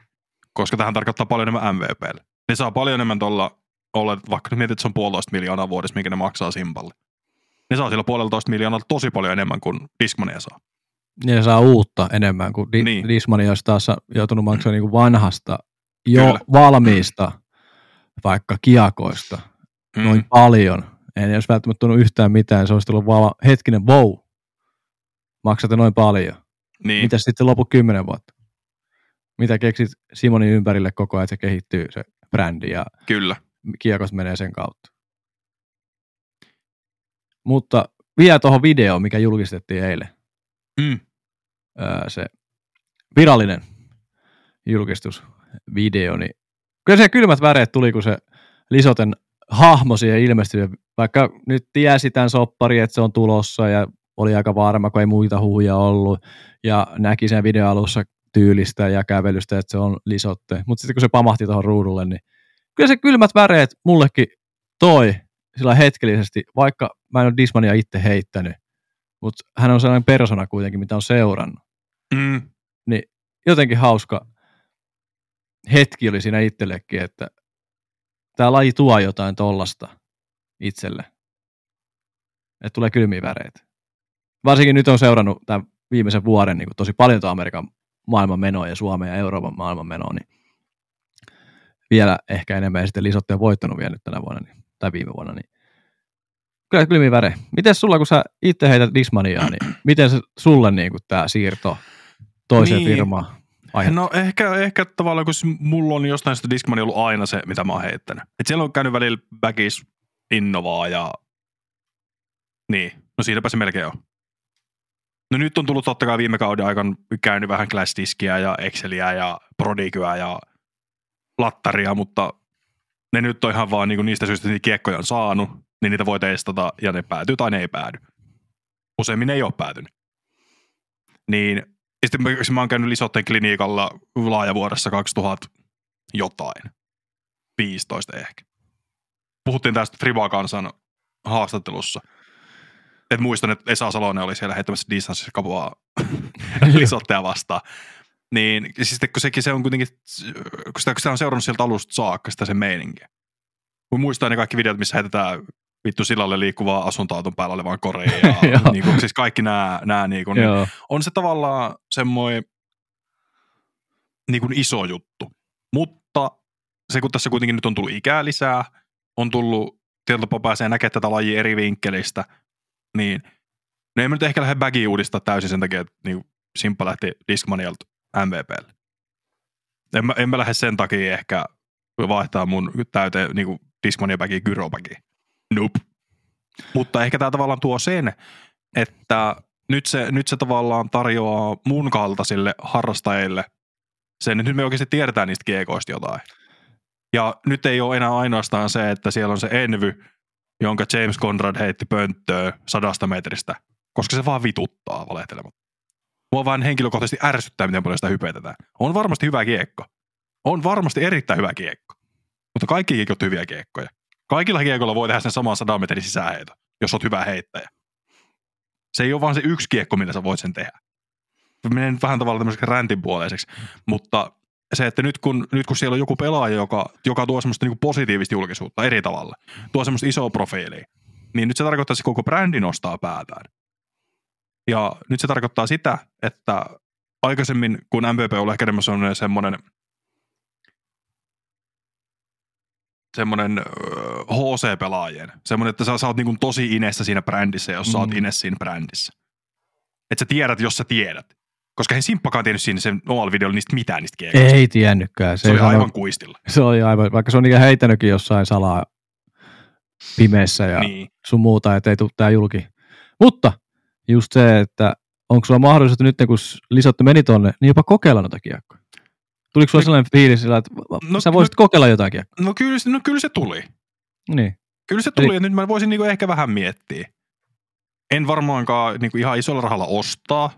koska tähän tarkoittaa paljon enemmän MVPlle. Ne saa paljon enemmän tuolla, olla, vaikka nyt mietit, että se on puolitoista miljoonaa vuodessa, minkä ne maksaa Simpalle. Ne saa sillä puolitoista miljoonaa tosi paljon enemmän kuin Discmania saa. Ja saa uutta enemmän, kuin Di- Niin. Dismani olisi taas joutunut maksamaan niin kuin vanhasta, jo Kyllä. valmiista, vaikka kiakoista, Mm. noin paljon. Ei olisi välttämättä tullut yhtään mitään, se olisi tullut vaan hetkinen, wow, maksatte noin paljon. Niin. Mitäs sitten loput kymmenen vuotta? Mitä keksit Simonin ympärille koko ajan, että se kehittyy se brändi ja Kyllä. kiekos menee sen kautta. Mutta vielä tuohon videoon, mikä julkistettiin eilen. Mm. Öö, se virallinen julkistusvideo, niin kyllä se kylmät väreet tuli, kun se Lisoten hahmo siihen ilmestyi, vaikka nyt tiesi tämän soppari, että se on tulossa ja oli aika varma, kun ei muita huhuja ollut ja näki sen video alussa tyylistä ja kävelystä, että se on Lisotte. Mutta sitten kun se pamahti tuohon ruudulle, niin kyllä se kylmät väreet mullekin toi sillä hetkellisesti, vaikka mä en ole Dismania itse heittänyt, mutta hän on sellainen persona kuitenkin, mitä on seurannut. Mm. Jotenkin hauska hetki oli siinä itsellekin, että tämä laji tuo jotain tollasta itselle. Että tulee kylmiä väreitä. Varsinkin nyt on seurannut tämän viimeisen vuoden niin tosi paljon tuon Amerikan maailmanmenoa ja Suomen ja Euroopan maailmanmenoa, niin vielä ehkä enemmän ja sitten Lisotti on voittanut vielä nyt tänä vuonna niin, tai viime vuonna, niin kyllä kylmiä väre. Miten sulla, kun sä itse heität Dismaniaa, niin <clears throat> miten se sulle niin tämä siirto toiseen Niin. firmaan aiheuttaa? No ehkä, ehkä tavallaan, kun mulla on jostain sitä Discmania ollut aina se, mitä mä oon heittänyt. Et siellä on käynyt välillä Backis Innovaa ja niin, no siinäpä se melkein on. No nyt on tullut totta kai viime kauden aikana käynyt vähän Glassdiskiä ja Exceliä ja Prodigyä ja Lattaria, mutta ne nyt on ihan vaan niinku niistä syistä, että niitä kiekkoja on saanut, niin niitä voi testata ja ne päätyy tai ne ei päädy. Useimmin ne ei ole päätynyt. Niin ja sitten mä, mä oon käynyt Lisotten klinikalla laajavuodessa 2000 jotain. 15 ehkä. Puhuttiin tästä Friva kansan haastattelussa. Et muistan, että Esa Salonen oli siellä heittämässä distanssissa kapua <laughs> <laughs> Lisottea vastaan. Niin sitten kun sekin se on kuitenkin, kun sitä, kun sitä on seurannut sieltä alusta saakka sitä sen meininkiä. Kun muistaa ne kaikki videot, missä heitetään vittu sillalle liikkuvaa asuntoauton päällä olevaan koriin ja <laughs> niin kuin, siis kaikki nämä, nämä niin kuin, niin on se tavallaan semmoinen niin kuin iso juttu. Mutta se, kun tässä kuitenkin nyt on tullut ikää lisää, on tullut, tietyllä tapaa pääsee näkemään tätä lajia eri vinkkelistä, niin no ei me nyt ehkä lähde bagia uudistaa täysin sen takia, että niin Simppa lähti Discmanialta MVPlle. En mä, en mä lähde sen takia ehkä vaihtaa mun täyteen niin kuin Discmania bagia. Nope. Mutta ehkä tämä tavallaan tuo sen, että nyt se, nyt se tavallaan tarjoaa mun kaltaisille harrastajille sen, että nyt me oikeasti tiedetään niistä kiekoista jotain. Ja nyt ei ole enää ainoastaan se, että siellä on se Envy, jonka James Conrad heitti pönttöön sadasta metristä, koska se vaan vituttaa valehtelematta. Mua vaan henkilökohtaisesti ärsyttää, miten paljon sitä hypetetään. On varmasti hyvä kiekko. On varmasti erittäin hyvä kiekko. Mutta kaikki kiekot on hyviä kiekkoja. Kaikilla kiekoilla voi tehdä sen saman sadan metrin sisäheito, jos olet hyvä heittäjä. Se ei ole vaan se yksi kiekko, millä sä voit sen tehdä. Menen vähän tavalla tämmöiseksi räntinpuoleiseksi, mutta se, että nyt kun, nyt kun siellä on joku pelaaja, joka, joka tuo semmoista niinku positiivista julkisuutta eri tavalla, tuo semmoista isoa profiilia, niin nyt se tarkoittaa, että se koko brändi nostaa päätään. Ja nyt se tarkoittaa sitä, että aikaisemmin, kun MVP on ehkä enemmän semmoinen, semmoinen semmoinen HC-pelaajien. Semmoinen, että sä, sä oot niinku tosi inessä siinä brändissä, jos sä oot Mm. ines siinä brändissä. Että sä tiedät, jos sä tiedät. Koska ei Simppakaan tiennyt siinä sen omalla videolla niistä mitään niistä kiekoista. ei tiennytkään. Se, Se, oli aivan kuistilla. se oli aivan, vaikka se on niitä heittänytkin jossain salaa pimeässä ja Niin. sun muuta, että ei tule tää julki. Mutta just se, että onko sulla mahdollisuus nyt, kun Lisotte meni tonne, niin jopa kokeilla noita kiekkoja? Tuliko sulla No- sellainen fiilis, että No, no, sä voisit kokeilla jotain kiekkoa? No kyllä, se- no kyllä se tuli. Niin. Kyllä se tuli, ja nyt mä voisin niinku ehkä vähän miettiä. En varmaankaan niinku ihan isolla rahalla ostaa.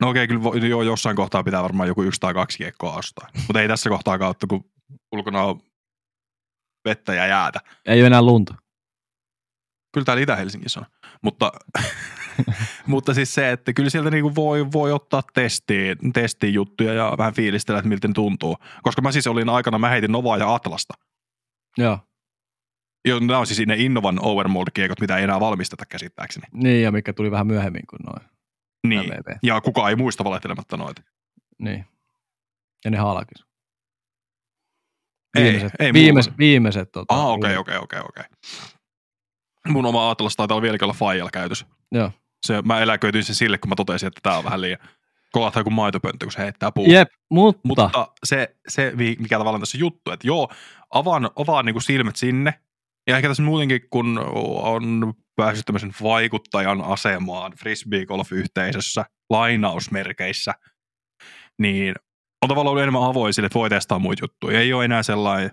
No okei, kyllä vo, joo, jossain kohtaa pitää varmaan joku yksi tai kaksi kiekkoa ostaa. Mutta ei tässä kohtaa kautta, kun ulkona on vettä ja jäätä. Ei ole enää lunta. Kyllä täällä Itä-Helsingissä on. Mutta, <laughs> mutta siis se, että kyllä sieltä niinku voi, voi ottaa testiin, testiin juttuja ja vähän fiilistellä, että miltä ne tuntuu. Koska mä siis olin aikana, mä heitin Novaa ja Atlasta. Joo. Jo, nämä on siis ne Innovan overmold-kiekot, mitä ei enää valmisteta käsittääkseni. Niin, ja mikä tuli vähän myöhemmin kuin noin Niin. MVP. Ja kukaan ei muista valehtelematta noita. Niin. Ja ne halkis. Ei, Viimeiset, ei viimeis, mulla. viimeiset tota, Ah, okei, okei, okei, okei. Mun oma Atlas taitaa olla vieläkin olla Fajalla käytössä. Joo. Se, mä eläköityin sen sille, kun mä totesin, että tää on vähän liian. Kolahtaa joku maitopönttö, kun se heittää puu. Jep, mutta, mutta se, se, mikä tavallaan tässä juttu, että joo, avaan, avaan niin silmät sinne. Ja ehkä tässä muutenkin, kun on päässyt tämmöisen vaikuttajan asemaan frisbee golf-yhteisössä, lainausmerkeissä, niin on tavallaan ollut enemmän avoin sille, että voi testaa muita juttuja. Ei ole enää sellainen,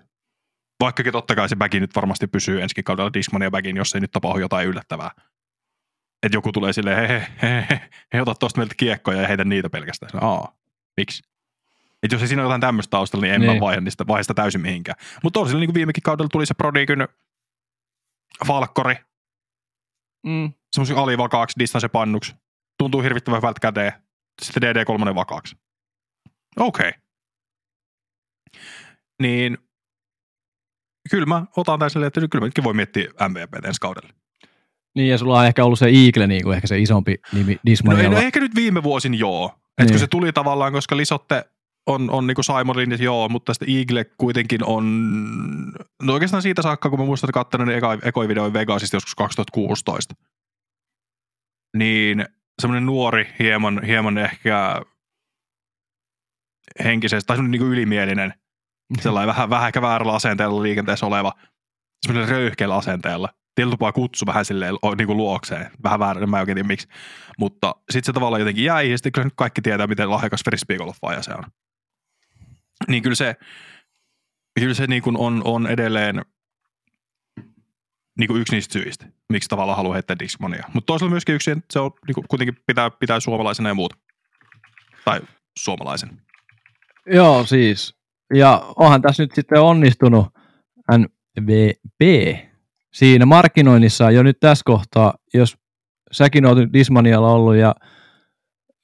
vaikkakin totta kai se bagi nyt varmasti pysyy ensi kaudella Discmania bagin, jos ei nyt tapahdu jotain yllättävää. Että joku tulee silleen, he, he, he, he, he ota tosta meiltä kiekkoja ja heitä niitä pelkästään. Aa, miksi? Et jos ei siinä ole jotain tämmöistä taustalla, niin en niin. Mä vaiha, niistä, vaiha sitä täysin mihinkään. Mutta on sillä niin kuin viimekin kaudella tuli se Prodigyn Falkkori, mm, semmoisen alivakaaksi, distance pannuksi. Tuntuu hirvittävän hyvältä käteen. Sitten DD3 vakaaksi. Okei. Okay. Niin kyllä mä otan tämän silleen, että kyllä mä nytkin voi miettiä MVP ensi kaudelle. niin, ja sulla on ehkä ollut se Eagle, niin kuin ehkä se isompi nimi No, ei, no ehkä nyt viime vuosin joo. Et Niin. kun se tuli tavallaan, koska Lisotte on, on niinku Simonin, että joo, mutta sitten Eagle kuitenkin on, no oikeastaan siitä saakka, kun mä muistan katsoin eka, ekoi videoin Vegasista joskus 2016, niin semmoinen nuori, hieman, hieman ehkä henkisesti, tai semmoinen niinku ylimielinen, sellainen vähän, vähän ehkä väärällä asenteella liikenteessä oleva, semmoinen röyhkeällä asenteella. Tiltupaa kutsu vähän silleen niinku luokseen, vähän väärä, en mä en oikein tiedä miksi. Mutta sitten se tavallaan jotenkin jäi, ja sitten kyllä nyt kaikki tietää, miten lahjakas frisbeegolfaaja se on. Niin kyllä se, kyllä se niin kuin on, on edelleen niin kuin yksi niistä syistä, miksi tavallaan haluaa heittää Discmania. Mutta toisaalta myöskin yksi, että se on niin kuin kuitenkin pitää, pitää suomalaisena ja muuta. Tai suomalaisen. Joo, siis. Ja onhan tässä nyt sitten onnistunut NVP siinä markkinoinnissa jo nyt tässä kohtaa, jos säkin oot nyt Dismanialla ollut ja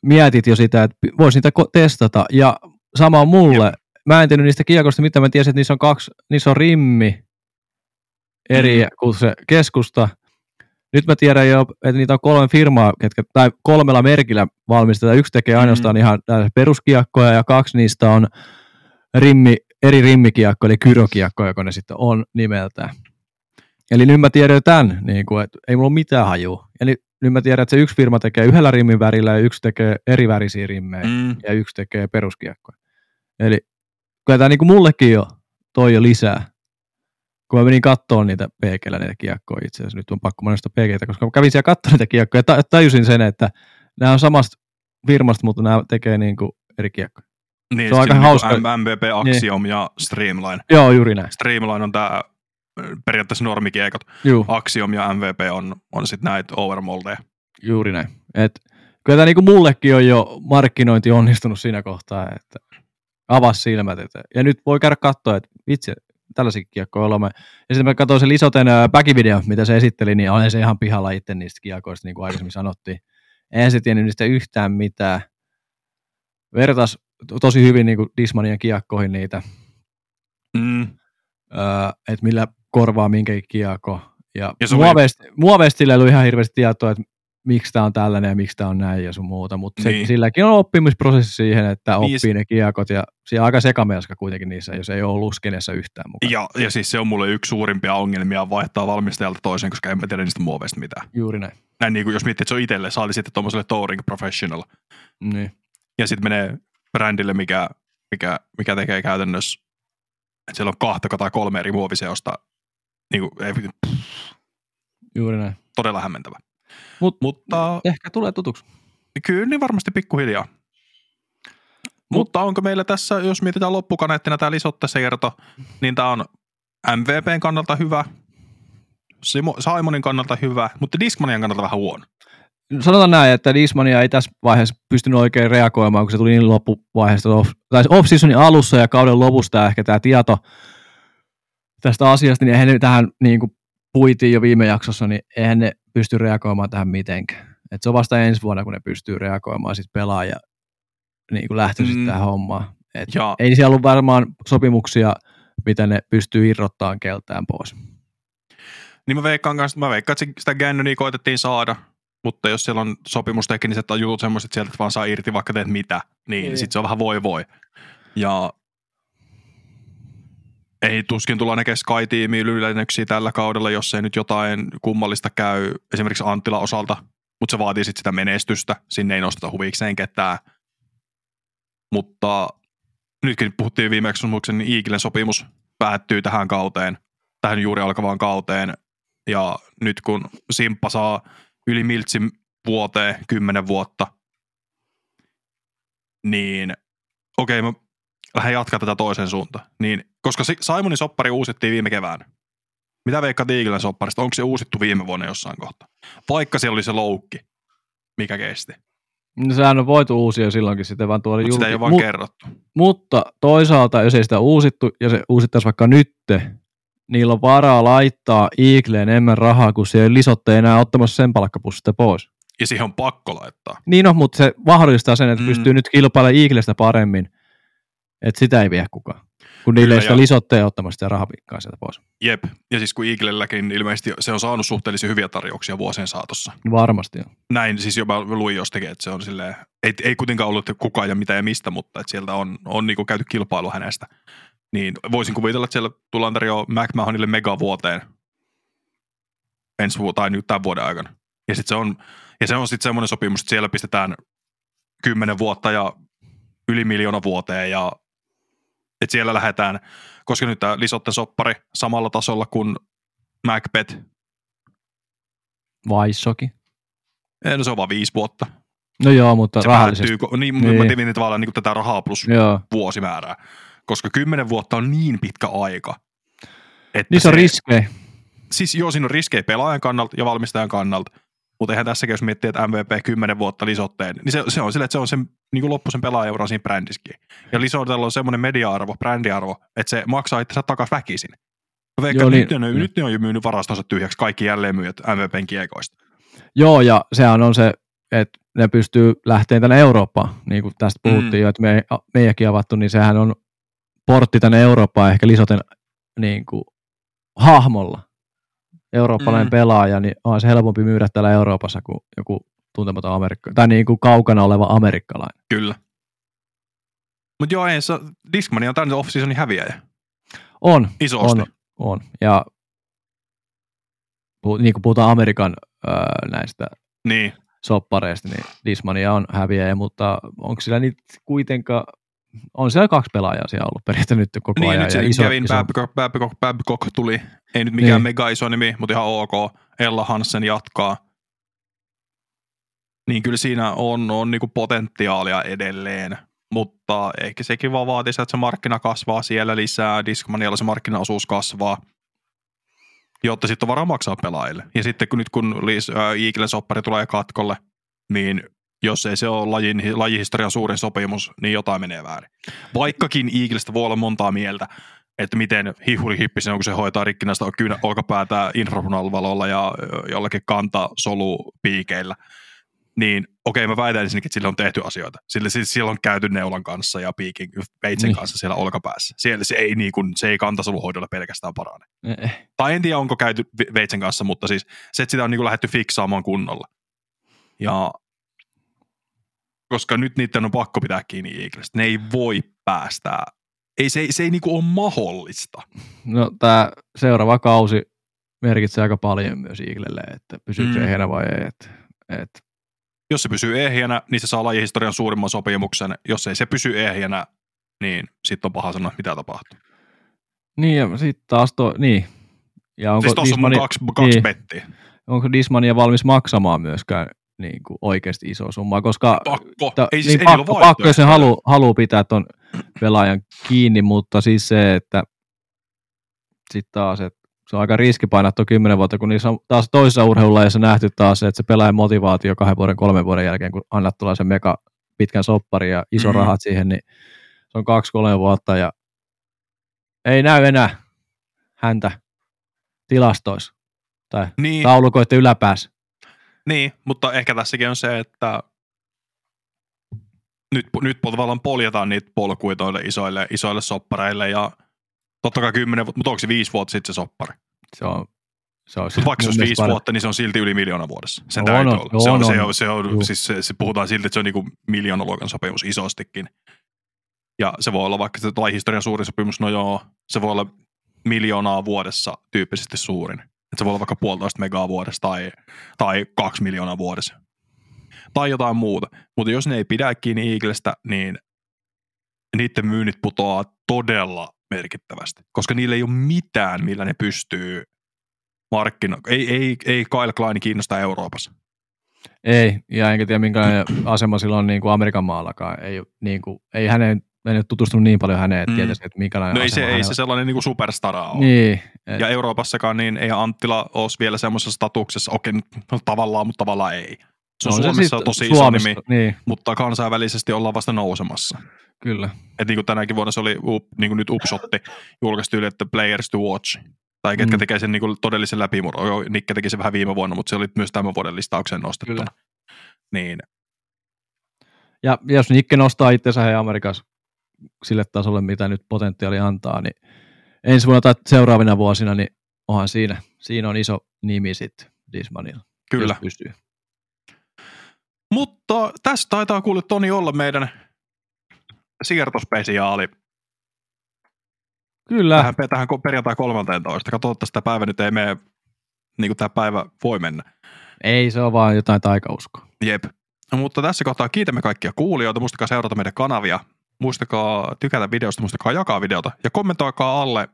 mietit jo sitä, että voisi niitä testata. Ja sama on mulle. Mä en tiennyt niistä kiekoista, mitä mä tiesin, että niissä on kaksi, niissä on rimmi eri Mm. kuin se keskusta. Nyt mä tiedän jo, että niitä on kolme firmaa, ketkä, tai kolmella merkillä valmistetaan. Yksi tekee ainoastaan ihan tällaisia peruskiekkoja ja kaksi niistä on rimmi, eri rimmikiekko, eli kyrokiekko, joka ne sitten on nimeltään. Eli nyt mä tiedän jo tämän, niin kuin, että ei mulla ole mitään hajua. Eli nyt mä tiedän, että se yksi firma tekee yhdellä rimmin värillä ja yksi tekee eri värisiä rimmejä Mm. ja yksi tekee peruskiekkoja. Eli kyllä tämä niin kuin mullekin jo toi jo lisää. Kun mä menin kattoon niitä PGllä niitä kiekkoja itse asiassa, nyt on pakko monesta PGtä, koska mä kävin siellä katsomaan niitä kiekkoja ja ta- tajusin sen, että nämä on samasta firmasta, mutta nämä tekee niin kuin eri kiekkoja. Niin, Se on aika niin hauska. MVP, Axiom ja Streamline. Joo, juuri näin. Streamline on tämä periaatteessa normikiekot. Juu, Axiom ja MVP on, on sitten näitä overmoldeja. juuri näin. Et, kyllä tämä niin kuin mullekin on jo markkinointi onnistunut siinä kohtaa, että avasi silmät. Että, ja nyt voi käydä katsoa, että vitsi, tällaisia kiekkoja olemme. Ja sitten mä katsoin sen Lisoten backvideo, mitä se esitteli, niin olen se ihan pihalla itse niistä kiekoista, niin kuin aikaisemmin sanottiin. Eihän se tiennyt niistä yhtään mitään. Vertas to- tosi hyvin niin kuin Dismanian kiekkoihin niitä, Mm. öö, että millä korvaa minkäkin kiekko. Ja, Ja muoveista sillä ei ollut ihan hirveästi tietoa, että miksi tämä on tällainen ja miksi tämä on näin ja sun muuta, mutta se, Niin. silläkin on oppimisprosessi siihen, että Niin, oppii ne kiekot ja siellä on aika sekamelska kuitenkin niissä, jos ei ole ollut yhtään mukaan. Ja, ja siis se on mulle yksi suurimpia ongelmia vaihtaa valmistajalta toiseen, koska en mä tiedä niistä muoveista mitään. Juuri näin. Näin niin kuin jos miettii, että se on itselle, saali sitten tuommoiselle touring professional. Niin. Ja sitten menee brändille, mikä, mikä, mikä tekee käytännössä, että siellä on kahta tai kolme eri muoviseosta. Niin kuin, ei, Juuri näin. todella hämmentävä. Mut- Mutta Ehkä tulee tutuksi. kyllä niin varmasti pikkuhiljaa. Mutta onko meillä tässä, jos mietitään loppukaneettina tämä Lisotte Seerto, niin tämä on MVPn kannalta hyvä, Simo- Simonin kannalta hyvä, mutta Discmanian kannalta vähän huono. Sanotaan näin, että Dismania ei tässä vaiheessa pystynyt oikein reagoimaan, kun se tuli niin loppuvaiheesta, off, tai off-seasonin alussa ja kauden lopusta ehkä tämä tieto tästä asiasta, niin eihän ne tähän niin kuin puitiin jo viime jaksossa, niin eihän ne pysty reagoimaan tähän mitenkään. Et se on vasta ensi vuonna, kun ne pystyy reagoimaan sit pelaaja niin kuin lähtöisit Mm. tähän hommaan. Et ei siellä ollut varmaan sopimuksia, mitä ne pystyy irrottaan keltään pois. niin mä veikkaan kanssa, mä veikkaan, että sitä Gannonia koitettiin saada, mutta jos siellä on sopimustekniset tai jutut semmoiset sieltä, että vaan saa irti vaikka teet mitä, niin Niin. sitten se on vähän voi voi. Ja ei tuskin tulla näkemään Sky-tiimiä yllätyksiä tällä kaudella, jos ei nyt jotain kummallista käy esimerkiksi Anttila osalta, mutta se vaatii sitten sitä menestystä, sinne ei nosteta huvikseen ketään. Mutta nytkin puhuttiin viimeksi sopimuksen, niin Iikilen sopimus päättyy tähän kauteen, tähän juuri alkavaan kauteen. Ja nyt kun Simppa saa yli Miltsin vuoteen kymmenen vuotta, niin okei, mä lähden jatkaa tätä toiseen suuntaan. Niin, koska Si- Simonin soppari uusittiin viime keväänä. Mitä veikkaat Iikilen sopparista? Onko se uusittu viime vuonna jossain kohtaa? Vaikka siellä oli se loukki, mikä kesti. No, sehän on voitu uusia silloinkin sitten vaan tuolla Mutta sitä ei ole vaan Mut- kerrottu. Mutta toisaalta, jos ei sitä uusittu, ja se uusittaisiin vaikka nytte, niillä on varaa laittaa Eagleen enemmän rahaa, kun se ei lisotte enää ottamassa sen palkkapussista pois. Ja siihen on pakko laittaa. Niin on, mutta se mahdollistaa sen, että mm. pystyy nyt kilpailemaan Eaglestä paremmin. Että sitä ei vie kukaan. Kun niille Kyllä, ei sitä ja- lisotteen ottamasta sitä rahapikkaa sieltä pois. Jep, ja siis kun Eaglelläkin ilmeisesti se on saanut suhteellisen hyviä tarjouksia vuosien saatossa. Varmasti on. Näin siis jopa luin jostakin, että se on silleen, ei, ei kuitenkaan ollut että kuka ja mitä ja mistä, mutta että sieltä on, on niinku käyty kilpailu hänestä. Niin voisin kuvitella, että siellä tullaan tarjoamaan McMahonille megavuoteen ensi vuotta tai nyt tämän vuoden aikana. Ja, sit se on, ja se on sitten semmoinen sopimus, että siellä pistetään kymmenen vuotta ja yli miljoona vuoteen ja että siellä lähdetään, koska nyt tämä Lisotten soppari samalla tasolla kuin Macbeth, Vaissoki. Eh, no se on vaan viisi vuotta. No joo, mutta Se rahallisesti. päättyy, niin, Niin. niin. mä tivin tavallaan niin kuin tätä rahaa plus Joo. vuosimäärää, koska kymmenen vuotta on niin pitkä aika. Että Niissä on riskejä. Siis joo, siinä on riskejä pelaajan kannalta ja valmistajan kannalta, mutta eihän tässäkin, jos miettii, että MVP 10 vuotta lisotteen, niin se, se on sille, että se on se niin loppuisen pelaajaura siinä brändissäkin. Ja lisotella on semmoinen media-arvo, brändiarvo, että se maksaa itsensä takaisin väkisin. Mä veikkaan, Joo, niin- nyt, ne, niin. nyt ne on jo myynyt varastonsa tyhjäksi kaikki jälleenmyyjät MVPn kiekoista. Joo, ja sehän on se, että ne pystyy lähteen tänne Eurooppaan, niin kuin tästä puhuttiin Mm. jo, että me, meidänkin avattu, niin sehän on portti tänne Eurooppaan ehkä Lisoten niin kuin, hahmolla. Eurooppalainen Mm. pelaaja, niin on se helpompi myydä täällä Euroopassa kuin joku tuntematon Amerikka, tai niin kuin kaukana oleva amerikkalainen. Kyllä. Mutta joo, ei, se, Discmania on tänne off-seasonin häviäjä. On, Isosti. on, on. Ja niin kuin puhutaan Amerikan öö, näistä Niin. soppareista, niin Dismania on häviäjä, mutta onko sillä niitä kuitenkaan, on siellä kaksi pelaajaa siellä ollut periaatteessa nyt koko Niin, ajan. nyt se iso, Kevin iso, Babcock, Babcock, Babcock tuli. Ei nyt mikään Niin. mega iso nimi, mutta ihan ok. Ella Hansen jatkaa. Niin kyllä siinä on, on niinku potentiaalia edelleen. Mutta ehkä sekin vaan vaatii että se markkina kasvaa siellä lisää. Discmanialla se markkinaosuus kasvaa. Jotta sitten on varaa maksaa pelaajille. Ja sitten kun nyt kun Liis- ää, Eaglen soppari tulee katkolle, niin jos ei se ole lajin, lajihistorian suurin sopimus, niin jotain menee väärin. Vaikkakin Eaglestä voi olla montaa mieltä, että miten hihuri hippisen on, kun se hoitaa rikkinäistä kynä, olkapäätä infrapunalvalolla ja jollakin kantasolupiikeillä. Niin okei, mä väitän ensinnäkin, että sillä on tehty asioita. Sillä, sillä, sillä on käyty neulan kanssa ja piikin veitsen Niin. kanssa siellä olkapäässä. Siellä se ei, niin kuin, se ei kantasoluhoidolla pelkästään parane. Eh, Tai en tiedä, onko käyty ve- veitsen kanssa, mutta siis se, että sitä on niin kuin lähdetty fiksaamaan kunnolla. Ja koska nyt niiden on pakko pitää kiinni Eaglestä. Ne ei voi päästää. Ei, se, ei- se ei niinku ole mahdollista. No tämä seuraava kausi merkitsee aika paljon myös Eaglelle, että pysyykö se Mm. ehjänä vai ei. Et, et, Jos se pysyy ehjänä, niin se saa lajihistorian suurimman sopimuksen. Jos ei se pysy ehjänä, niin sitten on paha sanoa, mitä tapahtuu. niin ja sitten taas to, niin. Ja onko, siis tossa on kaksi, kaksi niin. bettiä. onko Dismania valmis maksamaan myöskään niin kuin oikeasti iso summa, koska Pakko. Ta, ei siis niin ei pakko, ole pakko, jos vaihtoehtoja. haluaa halu pitää ton pelaajan kiinni, mutta siis se, että sitten taas, että se on aika riski painaa tuo kymmenen vuotta, kun niissä on taas toisessa urheilulajissa nähty taas se, että se pelaajan motivaatio kahden vuoden, kolmen vuoden jälkeen, kun annat tulla sen mega pitkän soppari ja iso mm. rahat siihen, niin se on kaksi, kolme vuotta ja ei näy enää häntä tilastoissa tai Niin, taulukoiden yläpäässä. Niin, mutta ehkä tässäkin on se, että nyt, nyt tavallaan poljetaan niitä polkuja toille isoille, isoille soppareille ja totta kai kymmenen vuotta, mutta onko se viisi vuotta sitten se soppari? Se on, se on Mutta vaikka se olisi viisi paljon- vuotta, niin se on silti yli miljoona vuodessa. Sen On, täytyy on, olla. Se on, se on. se on, Juu. siis se, se, puhutaan silti, että se on niinku miljoonaluokan sopimus isostikin. Ja se voi olla vaikka se lajihistorian suurin sopimus, no joo, se voi olla miljoonaa vuodessa tyyppisesti suurin. Että se voi olla vaikka puolitoista megaa vuodessa tai, tai kaksi miljoonaa vuodessa. Tai jotain muuta. Mutta jos ne ei pidä kiinni Eaglestä, niin niiden myynnit putoaa todella merkittävästi. Koska niillä ei ole mitään, millä ne pystyy markkino... Ei, ei, ei Kyle Klein kiinnosta Euroopassa. Ei, ja enkä tiedä minkälainen asema sillä on niin kuin Amerikan maallakaan. Ei, niin kuin, ei hänen, en ole tutustunut niin paljon häneen, että Mm. tietäisi, että minkälainen No ei se, ei se sellainen niin kuin superstara ole. Niin, et, Ja Euroopassakaan niin ei Anttila olisi vielä semmoisessa statuksessa, okei, no, tavallaan, mutta tavallaan ei. Se on, on Suomessa sit tosi iso Suomessa, nimi, Niin, mutta kansainvälisesti ollaan vasta nousemassa. kyllä. Et niin kuin tänäkin vuonna se oli, up, niin kuin nyt Upshotti julkaistu yli, että Players to Watch. Tai ketkä Mm. tekee sen niin kuin todellisen läpimurron. Nikke teki sen vähän viime vuonna, mutta se oli myös tämän vuoden listaukseen nostettuna. Kyllä. Niin, Ja jos Nikke nostaa itsensä he Amerikassa sille tasolle, mitä nyt potentiaali antaa, niin ensi vuonna tai seuraavina vuosina, niin onhan siinä, siinä on iso nimi sitten Dismanilla. Kyllä. Pystyy. Mutta tässä taitaa kuule Toni olla meidän siirtospesiaali Kyllä. tähän, tähän perjantai 13. Katsotaan, että tämä päivä nyt ei mene niin kuin tämä päivä voi mennä. Ei, se on vaan jotain taikauskoa. Jep. No, mutta tässä kohtaa kiitämme kaikkia kuulijoita. Muistakaa seurata meidän kanavia. Muistakaa tykätä videosta, muistakaa jakaa videota. Ja kommentoikaa alle,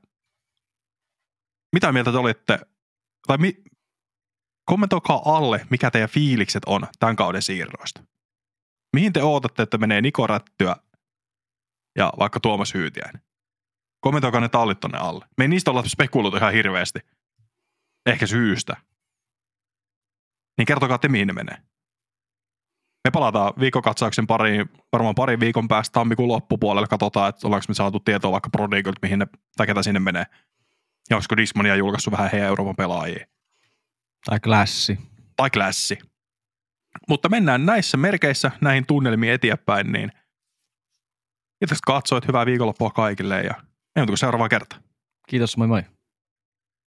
mitä mieltä te olitte, tai mi, kommentoikaa alle, mikä teidän fiilikset on tämän kauden siirroista. Mihin te ootatte, että menee Niko Rättyä ja vaikka Tuomas Hyytiäinen? Kommentoikaa ne tallit tonne alle. Me ei niistä olla spekuloitu ihan hirveästi. Ehkä syystä. Niin kertokaa te, mihin ne menee. Me palataan viikokatsauksen pari, varmaan pari viikon päästä tammikuun loppupuolelle. Katsotaan, että ollaanko me saatu tietoa vaikka Prodigolta, mihin ne, tai ketä sinne menee. Ja olisiko Dismania julkaissut vähän heidän Euroopan pelaajia. Tai klassi. Tai klassi. Mutta mennään näissä merkeissä näihin tunnelmiin eteenpäin, niin kiitos katsoit, hyvää viikonloppua kaikille ja ei muuta kuin seuraavaa kertaa. Kiitos, moi moi.